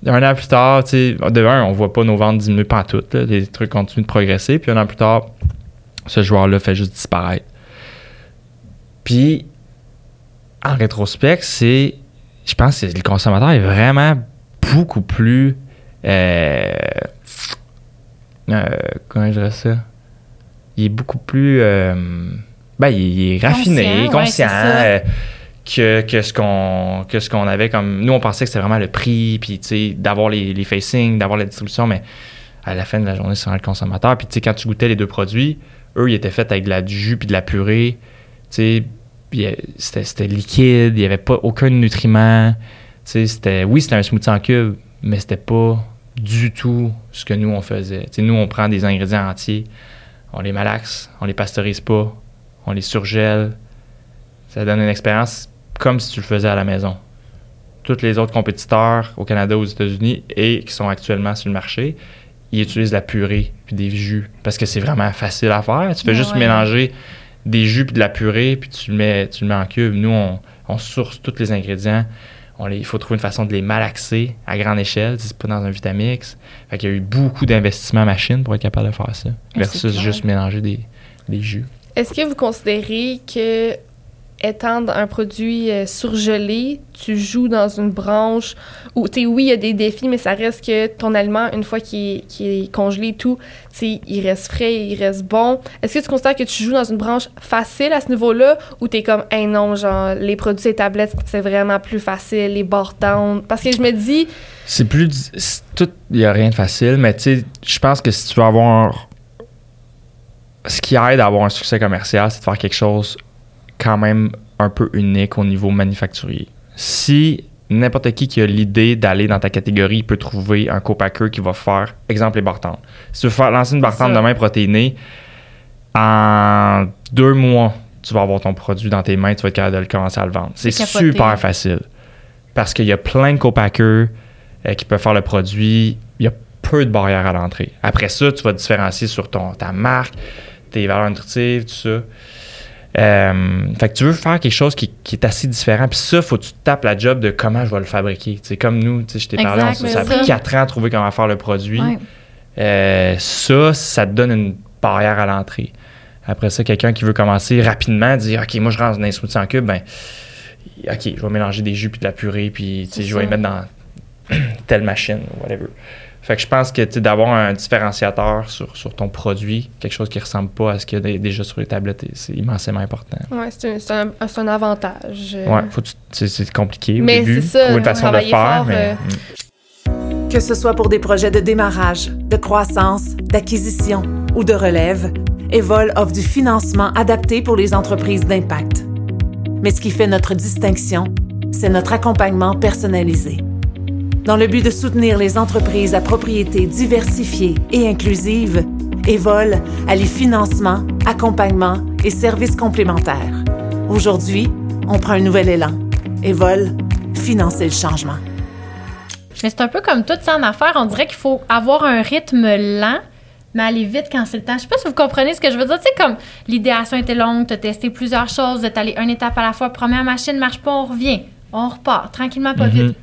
un an plus tard, tu sais, de un, on voit pas nos ventes diminuer pas toutes. Les trucs continuent de progresser. Puis un an plus tard, ce joueur-là fait juste disparaître. Puis, en rétrospect, c'est. Je pense que le consommateur est vraiment beaucoup plus. euh, euh, comment je dirais ça? Il est beaucoup plus. euh, ben, il, est raffiné, Conscient, conscient. euh, que, que ce qu'on que ce qu'on avait comme nous on pensait que c'était vraiment le prix puis tu sais d'avoir les, les facings d'avoir la distribution mais à la fin de la journée c'est vraiment le consommateur puis tu sais quand tu goûtais les deux produits eux ils étaient faits avec de la, jus puis de la purée. C'était liquide il y avait pas aucun nutriment. Oui c'était un smoothie en cube mais c'était pas du tout ce que nous on faisait. Nous on prend des ingrédients entiers on les malaxe on les pasteurise pas on les surgèle. Ça donne une expérience comme si tu le faisais à la maison. Tous les autres compétiteurs au Canada, aux États-Unis et qui sont actuellement sur le marché, ils utilisent la purée puis des jus parce que c'est vraiment facile à faire. Tu fais juste ouais. mélanger des jus puis de la purée puis tu le mets, tu le mets en cube. Nous, on, on source tous les ingrédients. On les- il faut trouver une façon de les malaxer à grande échelle. C'est pas dans un Vitamix. Fait qu'il y a eu beaucoup d'investissements machine pour être capable de faire ça. c'est Versus juste mélanger des, des jus. Est-ce que vous considérez que étant un produit euh, surgelé, tu joues dans une branche où, tu sais, oui, il y a des défis, mais ça reste que ton aliment, une fois qu'il est, congelé tout, tu il reste frais, il reste bon. Est-ce que tu considères que tu joues dans une branche facile à ce niveau-là ou t'es comme, hey non, genre, les produits et tablettes, c'est vraiment plus facile, les down? Parce que je me dis, C'est plus. tout. Il n'y a rien de facile, mais tu sais, je pense que si tu veux avoir. Ce qui aide à avoir un succès commercial, c'est de faire quelque chose quand même un peu unique au niveau manufacturier. Si n'importe qui qui a l'idée d'aller dans ta catégorie peut trouver un copacker qui va faire, exemple, les bartendes. Si tu veux faire, lancer une bartende demain protéinée, en deux mois, tu vas avoir ton produit dans tes mains, tu vas être capable de le commencer à le vendre. C'est super facile. Parce qu'il y a plein de copackers euh, qui peuvent faire le produit. Il y a peu de barrières à l'entrée. Après ça, tu vas te différencier sur ton, ta marque, tes valeurs nutritives, tout ça. Euh, fait que tu veux faire quelque chose qui, qui est assez différent. Puis ça, faut que tu tapes la job de comment je vais le fabriquer. C'est comme nous, je t'ai parlé, on- ça a pris ça. quatre ans à trouver comment faire le produit. Ouais. Euh, ça, ça te donne une barrière à l'entrée. Après ça, quelqu'un qui veut commencer rapidement, dire OK, moi je rentre dans un smoothie en cube, ben OK, je vais mélanger des jus puis de la purée, puis je vais ça. mettre dans *clears throat* telle machine whatever. Fait que je pense que d'avoir un différenciateur sur, sur ton produit, quelque chose qui ressemble pas à ce qu'il y a dé- déjà sur les tablettes, c'est immensément important. ouais, c'est un, c'est un, un avantage. Euh, Ouais, faut que tu- c'est compliqué au Mais début, c'est ça, une façon de faire, fort, mais euh, mm. Que ce soit pour des projets de démarrage, de croissance, d'acquisition ou de relève, Evol offre du financement adapté pour les entreprises d'impact. Mais ce qui fait notre distinction, c'est notre accompagnement personnalisé. Dans le but de soutenir les entreprises à propriété diversifiée et inclusive, Evol allie financement, accompagnement et services complémentaires. Aujourd'hui, on prend un nouvel élan. Evol, financer le changement. Mais c'est un peu comme tout ça en affaires. On dirait qu'il faut avoir un rythme lent, mais aller vite quand c'est le temps. Je sais pas si vous comprenez ce que je veux dire. Tu sais, comme l'idéation était longue, tu as testé plusieurs choses, tu allé une étape à la fois. Première machine marche pas, on revient. On repart, tranquillement, pas Mhm. vite.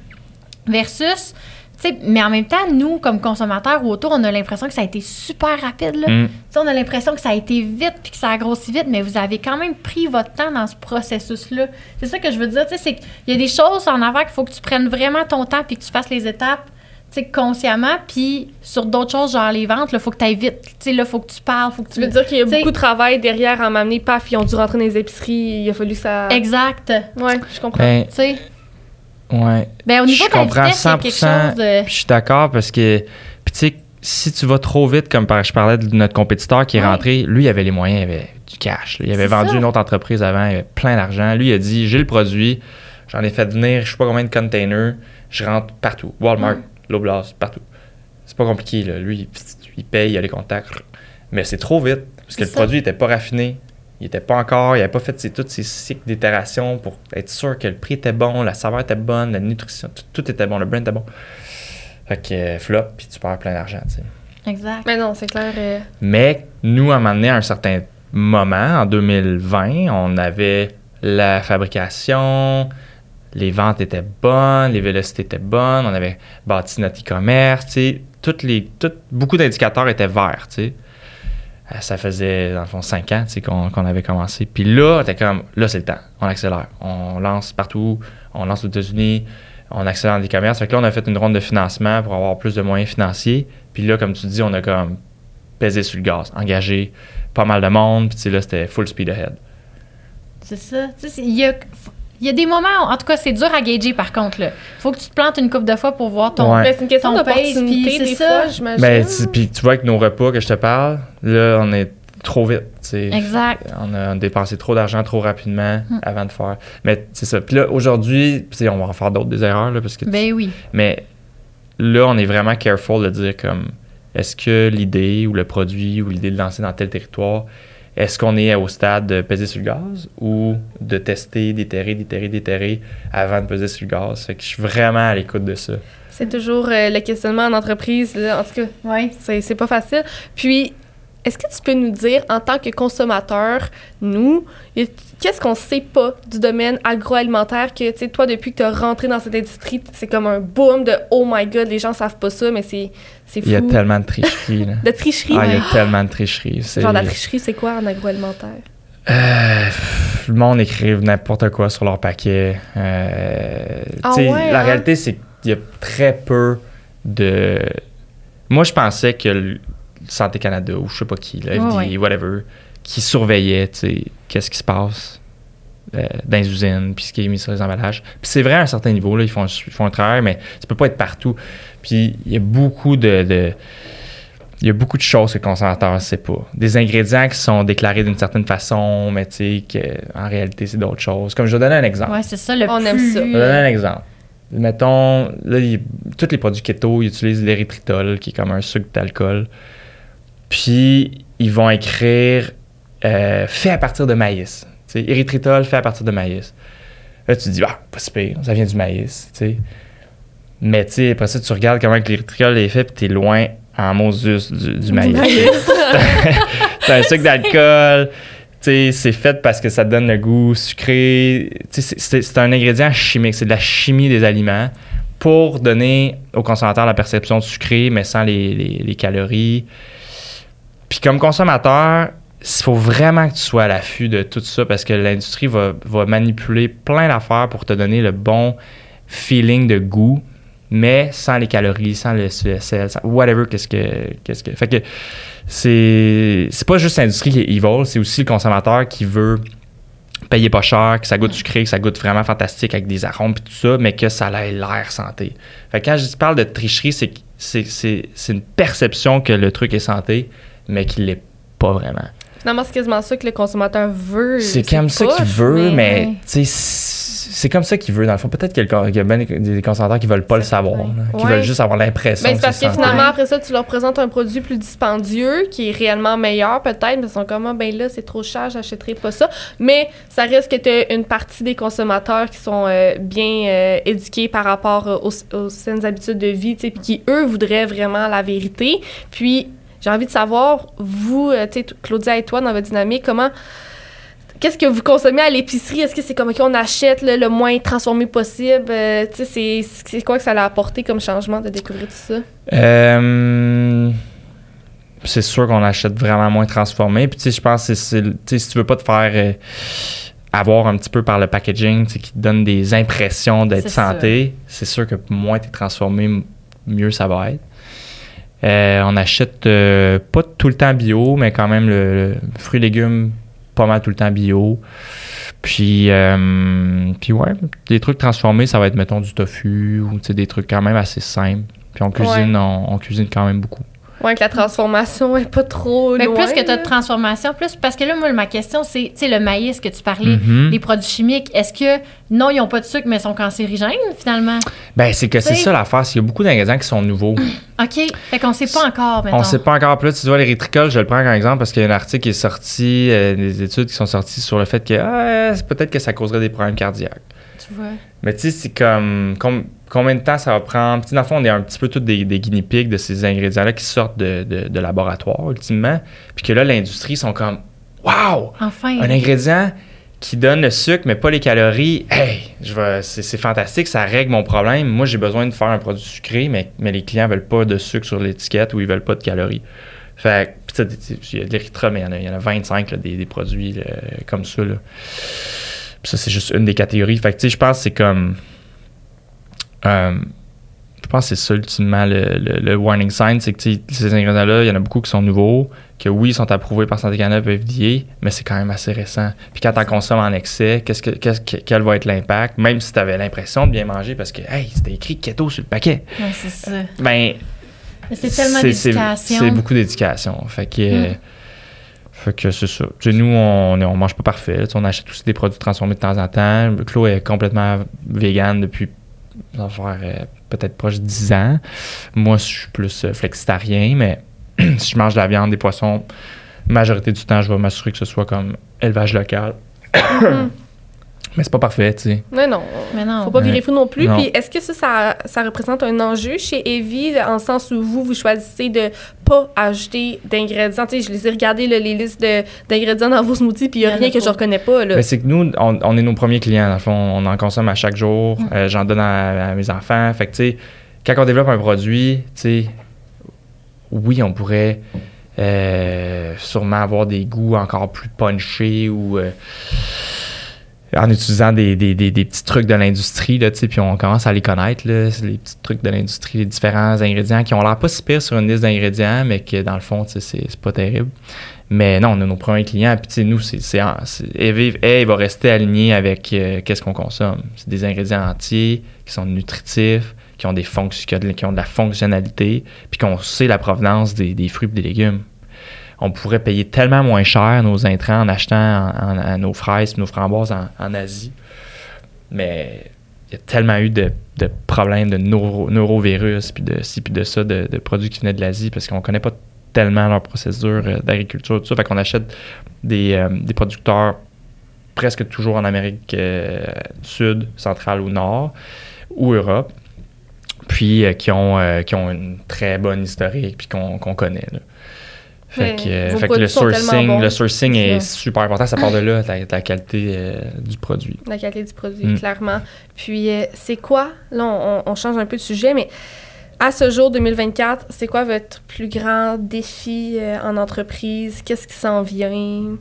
Versus, tu sais, mais en même temps, nous, comme consommateurs ou autour, on a l'impression que ça a été super rapide. Là. Mm. Tu sais, on a l'impression que ça a été vite puis que ça a grossi vite, mais vous avez quand même pris votre temps dans ce processus-là. C'est ça que je veux dire. Tu sais, c'est qu'il y a des choses en avant qu'il faut que tu prennes vraiment ton temps puis que tu fasses les étapes tu sais, consciemment. Puis sur d'autres choses, genre les ventes, il faut que tu ailles vite. Tu sais, là, il faut que tu parles, faut que tu Tu veux dire qu'il y a T'sais- beaucoup de travail derrière à m'amener, paf, ils ont dû rentrer dans les épiceries, il a fallu que ça. Exact. Ouais, je comprends. Ben, Tu sais, ouais. ben, au niveau je de la comprends vitesse, il y a quelque 100%, chose de... Je suis d'accord parce que, puis tu sais, si tu vas trop vite, comme par- je parlais de notre compétiteur qui est Ouais. rentré, lui, il avait les moyens, il avait du cash. là. Il avait vendu ça. une autre entreprise avant, il avait plein d'argent. Lui, il a dit j'ai le produit, j'en ai fait venir, je sais pas combien de containers, je rentre partout. Walmart, Ouais. Partout. C'est pas compliqué, là. Lui, il- paye, il a les contacts. Mais c'est trop vite parce que le ça. produit était pas raffiné. Il était pas encore, il avait pas fait ses- tous ses cycles d'itération pour être sûr que le prix était bon, la saveur était bonne, la nutrition, tout, tout était bon, le brand était bon. Fait que euh, flop, puis tu perds plein d'argent, tu sais. Exact. Mais non, c'est clair. euh, Mais nous, à un moment donné, à un certain moment, en 2020, on avait la fabrication, les ventes étaient bonnes, les vélocités étaient bonnes, on avait bâti notre e-commerce, tu sais, toutes les, toutes- beaucoup d'indicateurs étaient verts, tu sais. Euh, Ça faisait, dans le fond, cinq ans qu'on qu'on avait commencé. Puis là, t'es comme, là, c'est le temps. On accélère. On lance partout. On lance aux États-Unis. On accélère les commerces. Fait que là, on a fait une ronde de financement pour avoir plus de moyens financiers. Puis là, comme tu dis, on a comme pesé sur le gaz, engagé pas mal de monde. Puis là, c'était full speed ahead. C'est ça. Il y a, il y a des moments, en tout cas, c'est dur à gager par contre. Là. Faut que tu te plantes une coupe de fois pour voir ton. Ouais. Ben, c'est une question d'opportunité puis c'est des ça. fois, j'imagine. Ben, tu- puis tu vois, avec nos repas que je te parle, là, on est trop vite. Exact. On a dépensé trop d'argent trop rapidement Hmm. avant de faire. Mais c'est ça. Puis là, aujourd'hui, on va en faire d'autres des erreurs, là, parce que Ben oui. Mais là, on est vraiment careful de dire comme est-ce que l'idée ou le produit ou l'idée de lancer dans tel territoire, est-ce qu'on est au stade de peser sur le gaz ou de tester, d'éterrer, d'éterrer, d'éterrer avant de peser sur le gaz? Fait que je suis vraiment à l'écoute de ça. C'est toujours euh, le questionnement en entreprise. là. En tout cas, Oui. c'est c'est pas facile. Puis, est-ce que tu peux nous dire, en tant que consommateur, nous, qu'est-ce qu'on sait pas du domaine agroalimentaire que, tu sais, toi, depuis que tu as rentré dans cette industrie, c'est comme un boom de « Oh my God, les gens savent pas ça, mais c'est fou. Il y a tellement de tricherie. là. *laughs* De tricherie. Ah, il y a tellement de tricherie. Genre, la tricherie, c'est quoi en agroalimentaire? Euh, le monde écrive n'importe quoi sur leur paquet. Euh, Ah ouais, la hein? réalité, c'est qu'il y a très peu de. Moi, je pensais que Santé Canada ou je sais pas qui, ouais. whatever, qui surveillait, tu sais, qu'est-ce qui se passe euh, dans les usines, puis ce qui est mis sur les emballages. Puis c'est vrai à un certain niveau, là, ils font, ils font un travail, mais ça peut pas être partout. Puis il y a beaucoup de- de il y a beaucoup de choses que le consommateur ne sait pas. Des ingrédients qui sont déclarés d'une certaine façon, mais tu sais, qu'en réalité, c'est d'autres choses. Comme je vais donner un exemple. Ouais, c'est ça le On plus... aime ça. Je vais donner un exemple. Mettons, là, il- tous les produits keto, ils utilisent l'érythritol, qui est comme un sucre d'alcool. Puis, ils vont écrire euh, fait à partir de maïs. Tu sais, érythritol fait à partir de maïs. Là, tu te dis, ah, pas si pire, ça vient du maïs. tu sais. Mais tu sais, après ça, tu regardes comment l'érythritol est fait, puis t'es loin en Moses du, du maïs. c'est *laughs* un sucre d'alcool. C'est fait parce que ça te donne le goût sucré. C'est- un ingrédient chimique. C'est de la chimie des aliments pour donner au consommateur la perception de sucré, mais sans les, les- les calories. Puis comme consommateur, il faut vraiment que tu sois à l'affût de tout ça parce que l'industrie va, va manipuler plein d'affaires pour te donner le bon feeling de goût, mais sans les calories, sans le, sel, sans whatever, qu'est-ce que, qu'est-ce que. Fait que c'est, c'est pas juste l'industrie qui est evil, c'est aussi le consommateur qui veut payer pas cher, que ça goûte sucré, que ça goûte vraiment fantastique avec des arômes et tout ça, mais que ça ait l'air santé. Fait que quand je parle de tricherie, c'est, c'est, c'est, c'est une perception que le truc est santé, mais qu'il l'est pas vraiment. Finalement, c'est quasiment ça que le consommateur veut. C'est comme ça qu'il veut, mais, c'est c'est comme ça qu'il veut, dans le fond. Peut-être qu'il y a bien des- consommateurs qui veulent pas le savoir, là, qui Ouais. veulent juste avoir l'impression Ben, c'est parce que finalement, après ça, tu leur présentes un produit plus dispendieux, qui est réellement meilleur, peut-être, mais ils sont comme, Ah, ben là, c'est trop cher, j'achèterai pas ça. Mais ça reste que tu as une partie des consommateurs qui sont euh, bien euh, éduqués par rapport aux, aux saines habitudes de vie, puis qui, eux, voudraient vraiment la vérité. Puis, j'ai envie de savoir, vous, euh, Claudia et toi, dans votre dynamique, comment. Qu'est-ce que vous consommez à l'épicerie? Est-ce que c'est comme qu'on achète là, le moins transformé possible? Euh, c'est- quoi que ça a apporté comme changement de découvrir tout ça? Euh, c'est sûr qu'on achète vraiment moins transformé. Puis, je pense que si tu veux pas te faire euh, avoir un petit peu par le packaging, qui te donne des impressions d'être santé, c'est sûr que moins tu es transformé, mieux ça va être. Euh, on achète euh, pas tout le temps bio, mais quand même le, le fruits et légumes pas mal tout le temps bio. Puis, euh, puis ouais, des trucs transformés, ça va être, mettons, du tofu ou des trucs quand même assez simples. Puis on cuisine, on, on cuisine quand même beaucoup. Que la transformation est pas trop Mais loin. plus que tu as de transformation, plus parce que là, moi, ma question, c'est, tu sais, le maïs que tu parlais, Mhm. les produits chimiques, est-ce que, non, ils n'ont pas de sucre, mais ils sont cancérigènes, finalement? Ben, c'est que c'est ça l'affaire, c'est qu'il y a beaucoup d'ingrédients qui sont nouveaux. *clears throat* OK. Fait qu'on sait pas encore, mettons. On sait pas encore. Là, tu vois, les rétricoles, je le prends comme exemple parce qu'il y a un article qui est sorti, euh, des études qui sont sorties sur le fait que ah, peut-être que ça causerait des problèmes cardiaques. Tu vois. Mais tu sais, c'est comme, com- combien de temps ça va prendre? Puis dans le fond, on est un petit peu tous des, des guinea pigs de ces ingrédients-là qui sortent de, de, de laboratoire, ultimement. Puis que là, l'industrie sont comme Waouh! Enfin. Un ingrédient qui donne le sucre, mais pas les calories, hey, je vais, c'est, c'est fantastique, ça règle mon problème. Moi, j'ai besoin de faire un produit sucré, mais, mais les clients veulent pas de sucre sur l'étiquette ou ils veulent pas de calories. Fait que, il y a de l'érythritol, mais il y en a, il y en a 25 là, des, des produits là, comme ça. Là. Puis ça, c'est juste une des catégories. Fait que, tu sais, je pense que c'est comme. Euh, je pense que c'est ça, ultimement, le, le- le warning sign. C'est que, ces ingrédients-là, il y en a beaucoup qui sont nouveaux, que oui, ils sont approuvés par Santé Canada et FDA, mais c'est quand même assez récent. Puis quand tu en consommes en excès, qu'est-ce que, qu'est-ce que- quel va être l'impact, même si tu avais l'impression de bien manger, parce que, hey, c'était écrit keto sur le paquet. Ouais, c'est ça. Ben, Mais c'est tellement d'éducation. C'est beaucoup d'éducation. Fait que, euh, Mm. fait que c'est ça. Tu sais, nous, on, on mange pas parfait. Tu sais, on achète aussi des produits transformés de temps en temps. Claude est complètement vegan depuis ça va euh, peut-être proche de 10 ans. Moi, je suis plus euh, flexitarien, mais *clears throat* si je mange de la viande, des poissons, majorité du temps, je vais m'assurer que ce soit comme élevage local. *coughs* mais c'est pas parfait, tu sais. Non, non. Mais non. Faut pas virer fou non plus. Non. Puis est-ce que ça, ça, ça représente un enjeu chez Evie, en le sens où vous, vous choisissez de pas ajouter d'ingrédients? Tu sais, je les ai regardés, là, les listes de- d'ingrédients dans vos smoothies, puis il y a en rien a que je reconnais pas, là. Ben, c'est que nous, on, on est nos premiers clients, dans le fond. On en consomme à chaque jour. Euh, J'en donne à, à mes enfants. Fait que, tu sais, quand on développe un produit, tu sais, oui, on pourrait euh, sûrement avoir des goûts encore plus punchés ou euh, en utilisant des, des- des- petits trucs de l'industrie, puis on commence à les connaître, les petits trucs de l'industrie, les différents ingrédients qui ont l'air pas si pire sur une liste d'ingrédients, mais que dans le fond, c'est pas terrible. Mais non, on a nos premiers clients, puis nous, c'est, c'est, c'est- Evive, elle, va rester alignée avec euh, qu'est-ce qu'on consomme. C'est des ingrédients entiers qui sont nutritifs, qui ont, des fonc- qui ont de, la fonctionnalité, puis qu'on sait la provenance des fruits et des légumes. On pourrait payer tellement moins cher nos intrants en achetant nos fraises nos framboises en, Asie. Mais il y a tellement eu de, problèmes de neuro, neurovirus, puis de ci, puis de ça, de, produits qui venaient de l'Asie, parce qu'on connaît pas tellement leur procédure euh, d'agriculture, tout ça. Fait qu'on achète des, euh, producteurs presque toujours en Amérique euh, Sud, centrale ou Nord, ou Europe, puis qui, ont, une très bonne historique, puis qu'on connaît. Fait que, euh, vos fait que le sourcing, le sourcing est super important. Ça part de là, la, la qualité euh, du produit. La qualité du produit, Mm. clairement. Puis, euh, c'est quoi, là, on, on change un peu de sujet, mais à ce jour 2024, c'est quoi votre plus grand défi euh, en entreprise? Qu'est-ce qui s'en vient?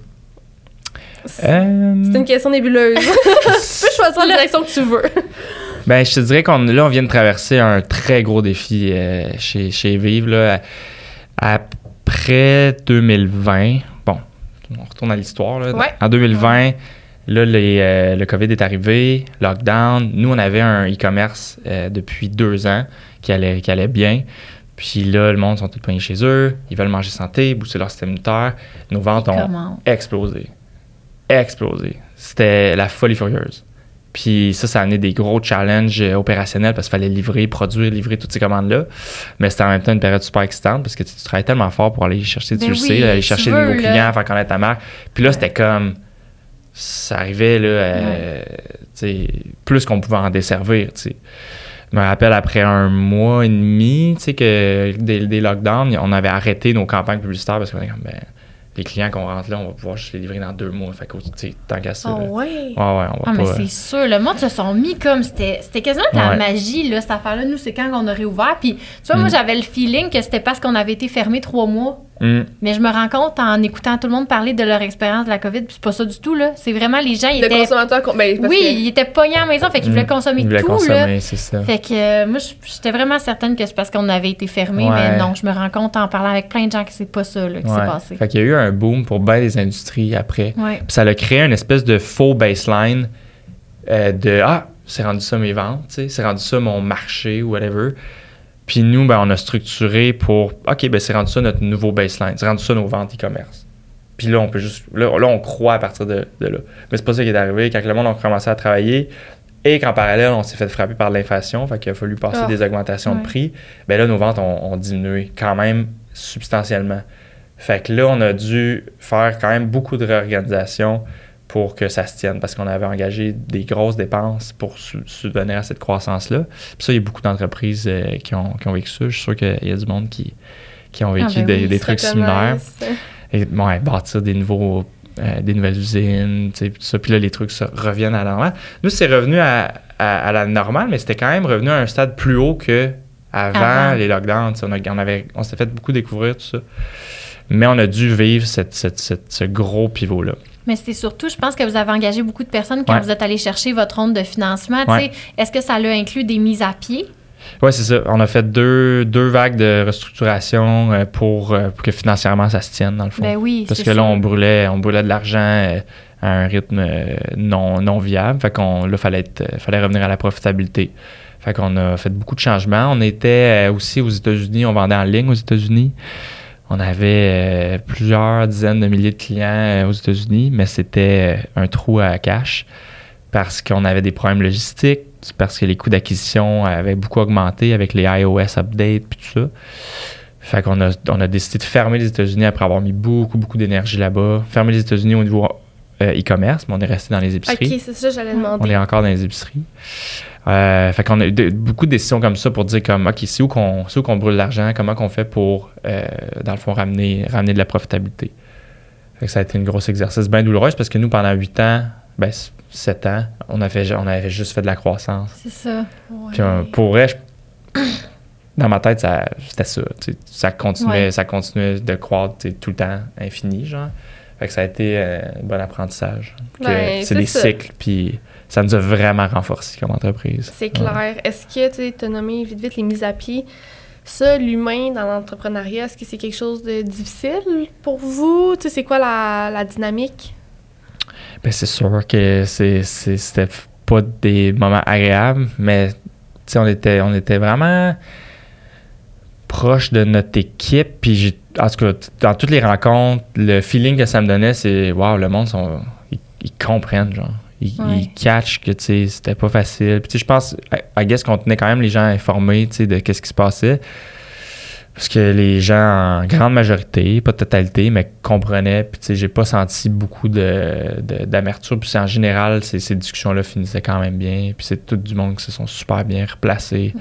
C'est Euh, une question nébuleuse. *laughs* tu peux choisir la direction que tu veux. Ben, je te dirais qu'on là, on vient de traverser un très gros défi euh, chez, chez Vive. Là, À- après 2020, bon, on retourne à l'histoire. là. Ouais. En 2020, là, les, euh, le COVID est arrivé, lockdown. Nous, on avait un e-commerce euh, depuis deux ans qui allait, qui allait bien. Puis là, le monde sont tous poignés chez eux. Ils veulent manger santé, booster leur système immunitaire. Nos ventes ont explosé. Explosé. C'était la folie furieuse. Puis ça, ça a amené des gros challenges euh, opérationnels parce qu'il fallait livrer, produire, livrer toutes ces commandes-là. Mais c'était en même temps une période super excitante parce que tu, tu travailles tellement fort pour aller chercher, tu Ben le oui, sais, aller chercher veux, de nouveaux clients, faire connaître ta marque. Puis là, c'était comme. Ça arrivait, là, euh, tu sais, plus qu'on pouvait en desservir, tu sais. Je me rappelle après un mois et demi, tu sais, que des, des lockdowns, on avait arrêté nos campagnes publicitaires parce qu'on était comme, ben, les clients qu'on rentre là, on va pouvoir juste les livrer dans deux mois. Fait que, tu sais, tant qu'à ça. Oh, là. ouais? Ouais, ouais, on va Ah, mais pas. c'est sûr. Le monde se sont mis comme. C'était c'était quasiment de la Ouais. magie, là, cette affaire-là. Nous, c'est quand on a réouvert. Puis, tu vois, moi, Mm. j'avais le feeling que c'était parce qu'on avait été fermé trois mois. Hum, Mais je me rends compte en écoutant tout le monde parler de leur expérience de la COVID, puis c'est pas ça du tout, là. C'est vraiment les gens, ils étaient. consommateur. con- Ben, parce Oui, que- ils étaient pognés à la maison, fait qu'ils voulaient consommer Ils voulaient tout, consommer, là. c'est ça. Fait que euh, moi, j'étais vraiment certaine que c'est parce qu'on avait été fermé, mais non, je me rends compte en parlant avec plein de gens que c'est pas ça, là, qui s'est Ouais. passé. Fait qu'il y a eu un boom pour bien des industries après. Ouais. Puis ça a créé une espèce de faux baseline euh, de Ah, c'est rendu ça mes ventes, tu sais, c'est rendu ça mon marché ou whatever. Puis nous, ben, on a structuré pour OK, ben, c'est rendu ça notre nouveau baseline, c'est rendu ça nos ventes e-commerce. Puis là, on peut juste. Là, là, on croit à partir de, de là. Mais c'est pas ça qui est arrivé. Quand le monde a commencé à travailler et qu'en parallèle, on s'est fait frapper par l'inflation, fait qu'il a fallu passer Ah. des augmentations Ouais. de prix, ben là, nos ventes ont, ont diminué quand même substantiellement. Fait que là, on a dû faire quand même beaucoup de réorganisation pour que ça se tienne parce qu'on avait engagé des grosses dépenses pour su- subvenir à cette croissance-là. Puis ça, il y a beaucoup d'entreprises euh, qui, ont, qui ont vécu ça. Je suis sûr qu'il y a du monde qui, qui ont vécu ben des, oui, des ça trucs similaires. Et ouais, bâtir des nouveaux euh, des nouvelles usines, tout ça. Puis là, les trucs ça, reviennent à la normale. Nous, c'est revenu à, à- à la normale, mais c'était quand même revenu à un stade plus haut que avant, Avant. les lockdowns. On, a- on, avait, on s'était fait beaucoup découvrir tout ça. Mais on a dû vivre cette, cette- cette- ce gros pivot-là. Mais c'était surtout, je pense que vous avez engagé beaucoup de personnes quand Ouais. vous êtes allé chercher votre ronde de financement. Ouais. Est-ce que ça l'a inclus des mises à pied? Oui, c'est ça. On a fait deux, deux vagues de restructuration euh, pour, euh, pour que financièrement ça se tienne, dans le fond. Ben oui, Parce c'est que là, ça. on brûlait, on brûlait de l'argent euh, à un rythme non, non viable. Fait qu'on là, fallait être, fallait revenir à la profitabilité. Fait qu'on a fait beaucoup de changements. On était aussi aux États-Unis, on vendait en ligne aux États-Unis. On avait euh, plusieurs dizaines de milliers de clients euh, aux États-Unis, mais c'était euh, un trou à cash parce qu'on avait des problèmes logistiques, parce que les coûts d'acquisition avaient beaucoup augmenté avec les iOS updates puis tout ça. Fait qu'on a, on a décidé de fermer les États-Unis après avoir mis beaucoup, beaucoup d'énergie là-bas. Fermer les États-Unis au niveau euh, e-commerce, mais on est resté dans les épiceries. Ok, c'est ça, j'allais On demander. est encore dans les épiceries. Euh, fait qu'on a eu de- beaucoup de décisions comme ça pour dire comme OK, c'est où qu'on qu'on brûle l'argent, comment qu'on fait pour euh, dans le fond ramener ramener de la profitabilité. Fait que ça a été une grosse exercice bien douloureuse parce que nous pendant huit ans, ben s- sept ans, on avait on avait juste fait de la croissance. C'est ça. Puis euh, pour vrai, je- *coughs* dans ma tête, c'était ça. Ça continuait, Ouais. ça continuait de croître tout le temps, infini, genre. Fait que ça a été euh, un bon apprentissage. Ben, c'est des ça. cycles, puis ça nous a vraiment renforcés comme entreprise. C'est Ouais. clair. Est-ce que tu as nommé vite vite les mises à pied? Ça, l'humain dans l'entrepreneuriat, est-ce que c'est quelque chose de difficile pour vous? Tu sais, c'est quoi la, la dynamique? Ben, c'est sûr que c'était pas des moments agréables, mais tu sais, on était, on était vraiment proche de notre équipe. Puis, j'ai- en tout cas, dans toutes les rencontres, le feeling que ça me donnait, c'est waouh, le monde, sont, ils, ils comprennent, genre. Ils, Ouais. ils catchent que c'était pas facile. Puis, je pense, I guess qu'on tenait quand même les gens informés de qu'est-ce qui se passait. Parce que les gens, en grande majorité, pas de totalité, mais comprenaient. Puis, tu sais, j'ai pas senti beaucoup de, de- d'amertume. Puis, en général, ces, ces discussions-là finissaient quand même bien. Puis, c'est tout du monde qui se sont super bien replacés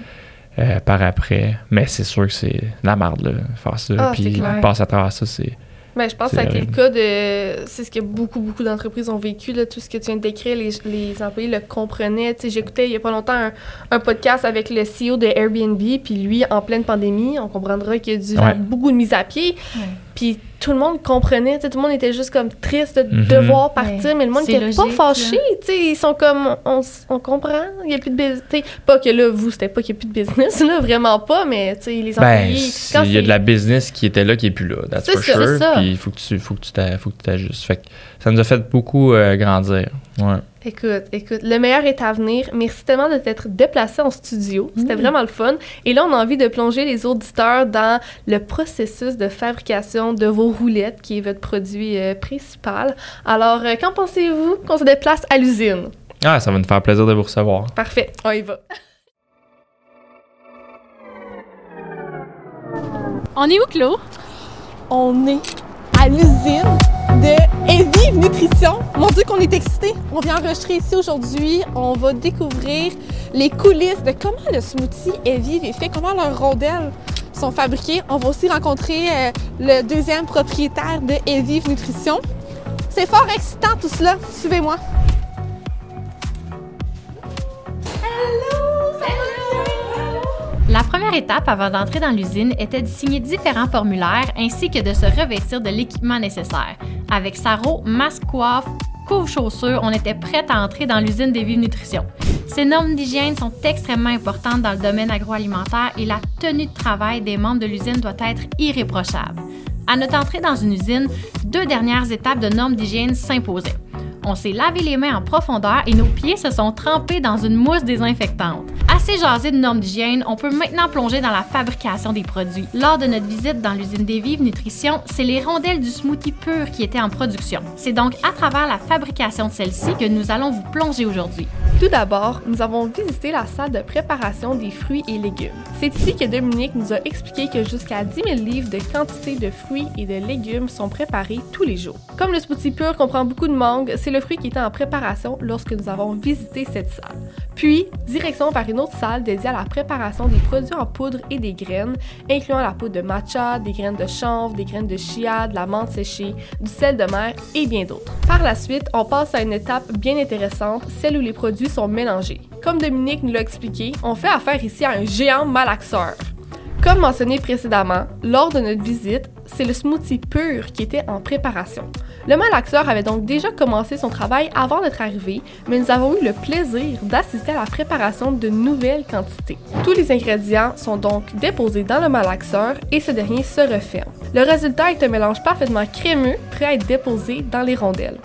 euh, par après. Mais c'est sûr que c'est la marde, là, faire ça. Ah, puis, passer à travers ça, c'est. Ben, je pense que C'est ça a été le cas de. C'est ce que beaucoup, beaucoup d'entreprises ont vécu, là, tout ce que tu viens de décrire. Les, les employés le comprenaient. Tu sais, j'écoutais il y a pas longtemps un, un podcast avec le CEO de Airbnb, puis lui, en pleine pandémie, on comprendra qu'il a dû Ouais. faire beaucoup de mises à pied. Ouais. Puis tout le monde comprenait, tu sais, tout le monde était juste comme triste de Mhm. devoir partir, Ouais. mais le monde n'était pas fâché, tu sais, ils sont comme, on, on comprend, il n'y a plus de business, tu sais, pas que là, vous, c'était pas qu'il n'y a plus de business, là, vraiment pas, mais tu sais, les Ben, employés, il y a de la business qui était là, qui est plus là. That's C'est for ça, sure. c'est ça. Puis, il faut que tu faut que tu t'a- faut que tu t'ajustes. Fait que ça nous a fait beaucoup euh, grandir. Ouais. Écoute, écoute, le meilleur est à venir. Merci tellement de t'être déplacé en studio. C'était Mm. vraiment le fun. Et là, on a envie de plonger les auditeurs dans le processus de fabrication de vos roulettes, qui est votre produit euh, principal. Alors, euh, qu'en pensez-vous qu'on se déplace à l'usine? Ah, ça va nous faire plaisir de vous recevoir. Parfait, on y va. On est où, Claude? On est à l'usine de Evive Nutrition. Mon Dieu, qu'on est excités. On vient enregistrer ici aujourd'hui. On va découvrir les coulisses de comment le smoothie Evive est fait, comment leurs rondelles sont fabriquées. On va aussi rencontrer euh, le deuxième propriétaire de Evive Nutrition. C'est fort excitant tout cela. Suivez-moi. La première étape avant d'entrer dans l'usine était de signer différents formulaires ainsi que de se revêtir de l'équipement nécessaire. Avec sarrau, masque coiffe, couvre-chaussures, on était prête à entrer dans l'usine des Vives Nutrition. Ces normes d'hygiène sont extrêmement importantes dans le domaine agroalimentaire et la tenue de travail des membres de l'usine doit être irréprochable. À notre entrée dans une usine, deux dernières étapes de normes d'hygiène s'imposaient. On s'est lavé les mains en profondeur et nos pieds se sont trempés dans une mousse désinfectante. Assez jasé de normes d'hygiène, on peut maintenant plonger dans la fabrication des produits. Lors de notre visite dans l'usine des Vives Nutrition, c'est les rondelles du smoothie pur qui étaient en production. C'est donc à travers la fabrication de celle-ci que nous allons vous plonger aujourd'hui. Tout d'abord, nous avons visité la salle de préparation des fruits et légumes. C'est ici que Dominique nous a expliqué que jusqu'à 10 000 livres de quantité de fruits et de légumes sont préparés tous les jours. Comme le smoothie pur comprend beaucoup de mangue, le fruit qui était en préparation lorsque nous avons visité cette salle. Puis, direction vers une autre salle dédiée à la préparation des produits en poudre et des graines, incluant la poudre de matcha, des graines de chanvre, des graines de chia, de la menthe séchée, du sel de mer et bien d'autres. Par la suite, on passe à une étape bien intéressante, celle où les produits sont mélangés. Comme Dominique nous l'a expliqué, on fait affaire ici à un géant malaxeur. Comme mentionné précédemment, lors de notre visite, c'est le smoothie pur qui était en préparation. Le malaxeur avait donc déjà commencé son travail avant d'être arrivé, mais nous avons eu le plaisir d'assister à la préparation de nouvelles quantités. Tous les ingrédients sont donc déposés dans le malaxeur et ce dernier se referme. Le résultat est un mélange parfaitement crémeux, prêt à être déposé dans les rondelles.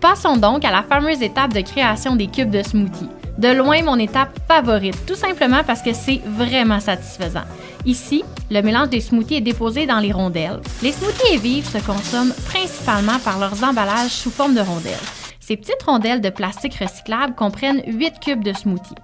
Passons donc à la fameuse étape de création des cubes de smoothie. De loin, mon étape favorite, tout simplement parce que c'est vraiment satisfaisant. Ici, le mélange des smoothies est déposé dans les rondelles. Les smoothies et vives se consomment principalement par leurs emballages sous forme de rondelles. Ces petites rondelles de plastique recyclable comprennent 8 cubes de smoothie.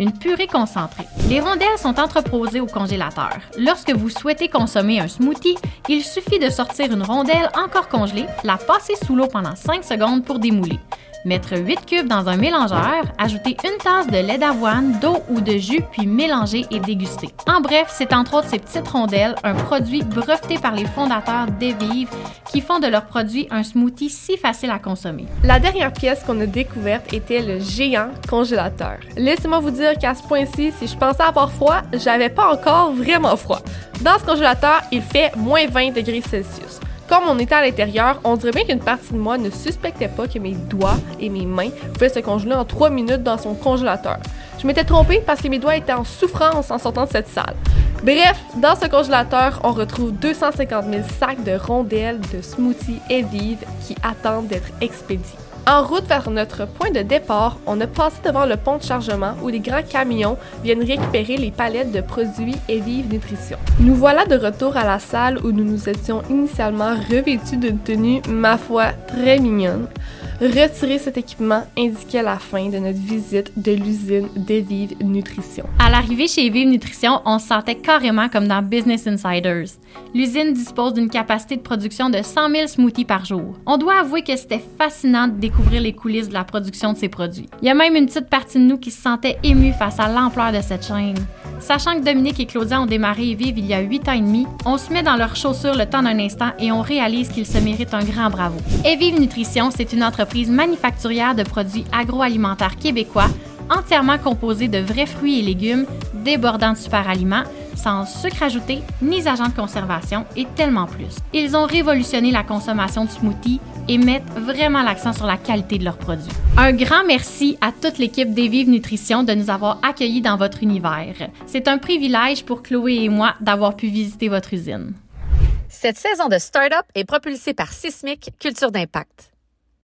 Une purée concentrée. Les rondelles sont entreposées au congélateur. Lorsque vous souhaitez consommer un smoothie, il suffit de sortir une rondelle encore congelée, la passer sous l'eau pendant 5 secondes pour démouler mettre 8 cubes dans un mélangeur, ajouter une tasse de lait d'avoine, d'eau ou de jus, puis mélanger et déguster. En bref, c'est entre autres ces petites rondelles, un produit breveté par les fondateurs d'Evive qui font de leurs produits un smoothie si facile à consommer. La dernière pièce qu'on a découverte était le géant congélateur. Laissez-moi vous dire qu'à ce point-ci, si je pensais avoir froid, j'avais pas encore vraiment froid. Dans ce congélateur, il fait moins 20 degrés Celsius. Comme on était à l'intérieur, on dirait bien qu'une partie de moi ne suspectait pas que mes doigts et mes mains pouvaient se congeler en 3 minutes dans son congélateur. Je m'étais trompée parce que mes doigts étaient en souffrance en sortant de cette salle. Bref, dans ce congélateur, on retrouve 250 000 sacs de rondelles de smoothies et vives qui attendent d'être expédiés. En route vers notre point de départ, on a passé devant le pont de chargement où les grands camions viennent récupérer les palettes de produits et vive nutrition. Nous voilà de retour à la salle où nous nous étions initialement revêtus d'une tenue, ma foi, très mignonne. Retirer cet équipement indiquait la fin de notre visite de l'usine d'Evive Nutrition. À l'arrivée chez Vive Nutrition, on se sentait carrément comme dans Business Insiders. L'usine dispose d'une capacité de production de 100 000 smoothies par jour. On doit avouer que c'était fascinant de découvrir les coulisses de la production de ces produits. Il y a même une petite partie de nous qui se sentait émue face à l'ampleur de cette chaîne. Sachant que Dominique et Claudia ont démarré Vive il y a 8 ans et demi, on se met dans leurs chaussures le temps d'un instant et on réalise qu'ils se méritent un grand bravo. Evive Nutrition, c'est une entreprise manufacturière de produits agroalimentaires québécois entièrement composée de vrais fruits et légumes, débordant de super aliments, sans sucre ajouté, ni agents de conservation et tellement plus. Ils ont révolutionné la consommation de smoothies et mettent vraiment l'accent sur la qualité de leurs produits. Un grand merci à toute l'équipe d'Evive Nutrition de nous avoir accueillis dans votre univers. C'est un privilège pour Chloé et moi d'avoir pu visiter votre usine. Cette saison de Startup est propulsée par Sismic Culture d'Impact.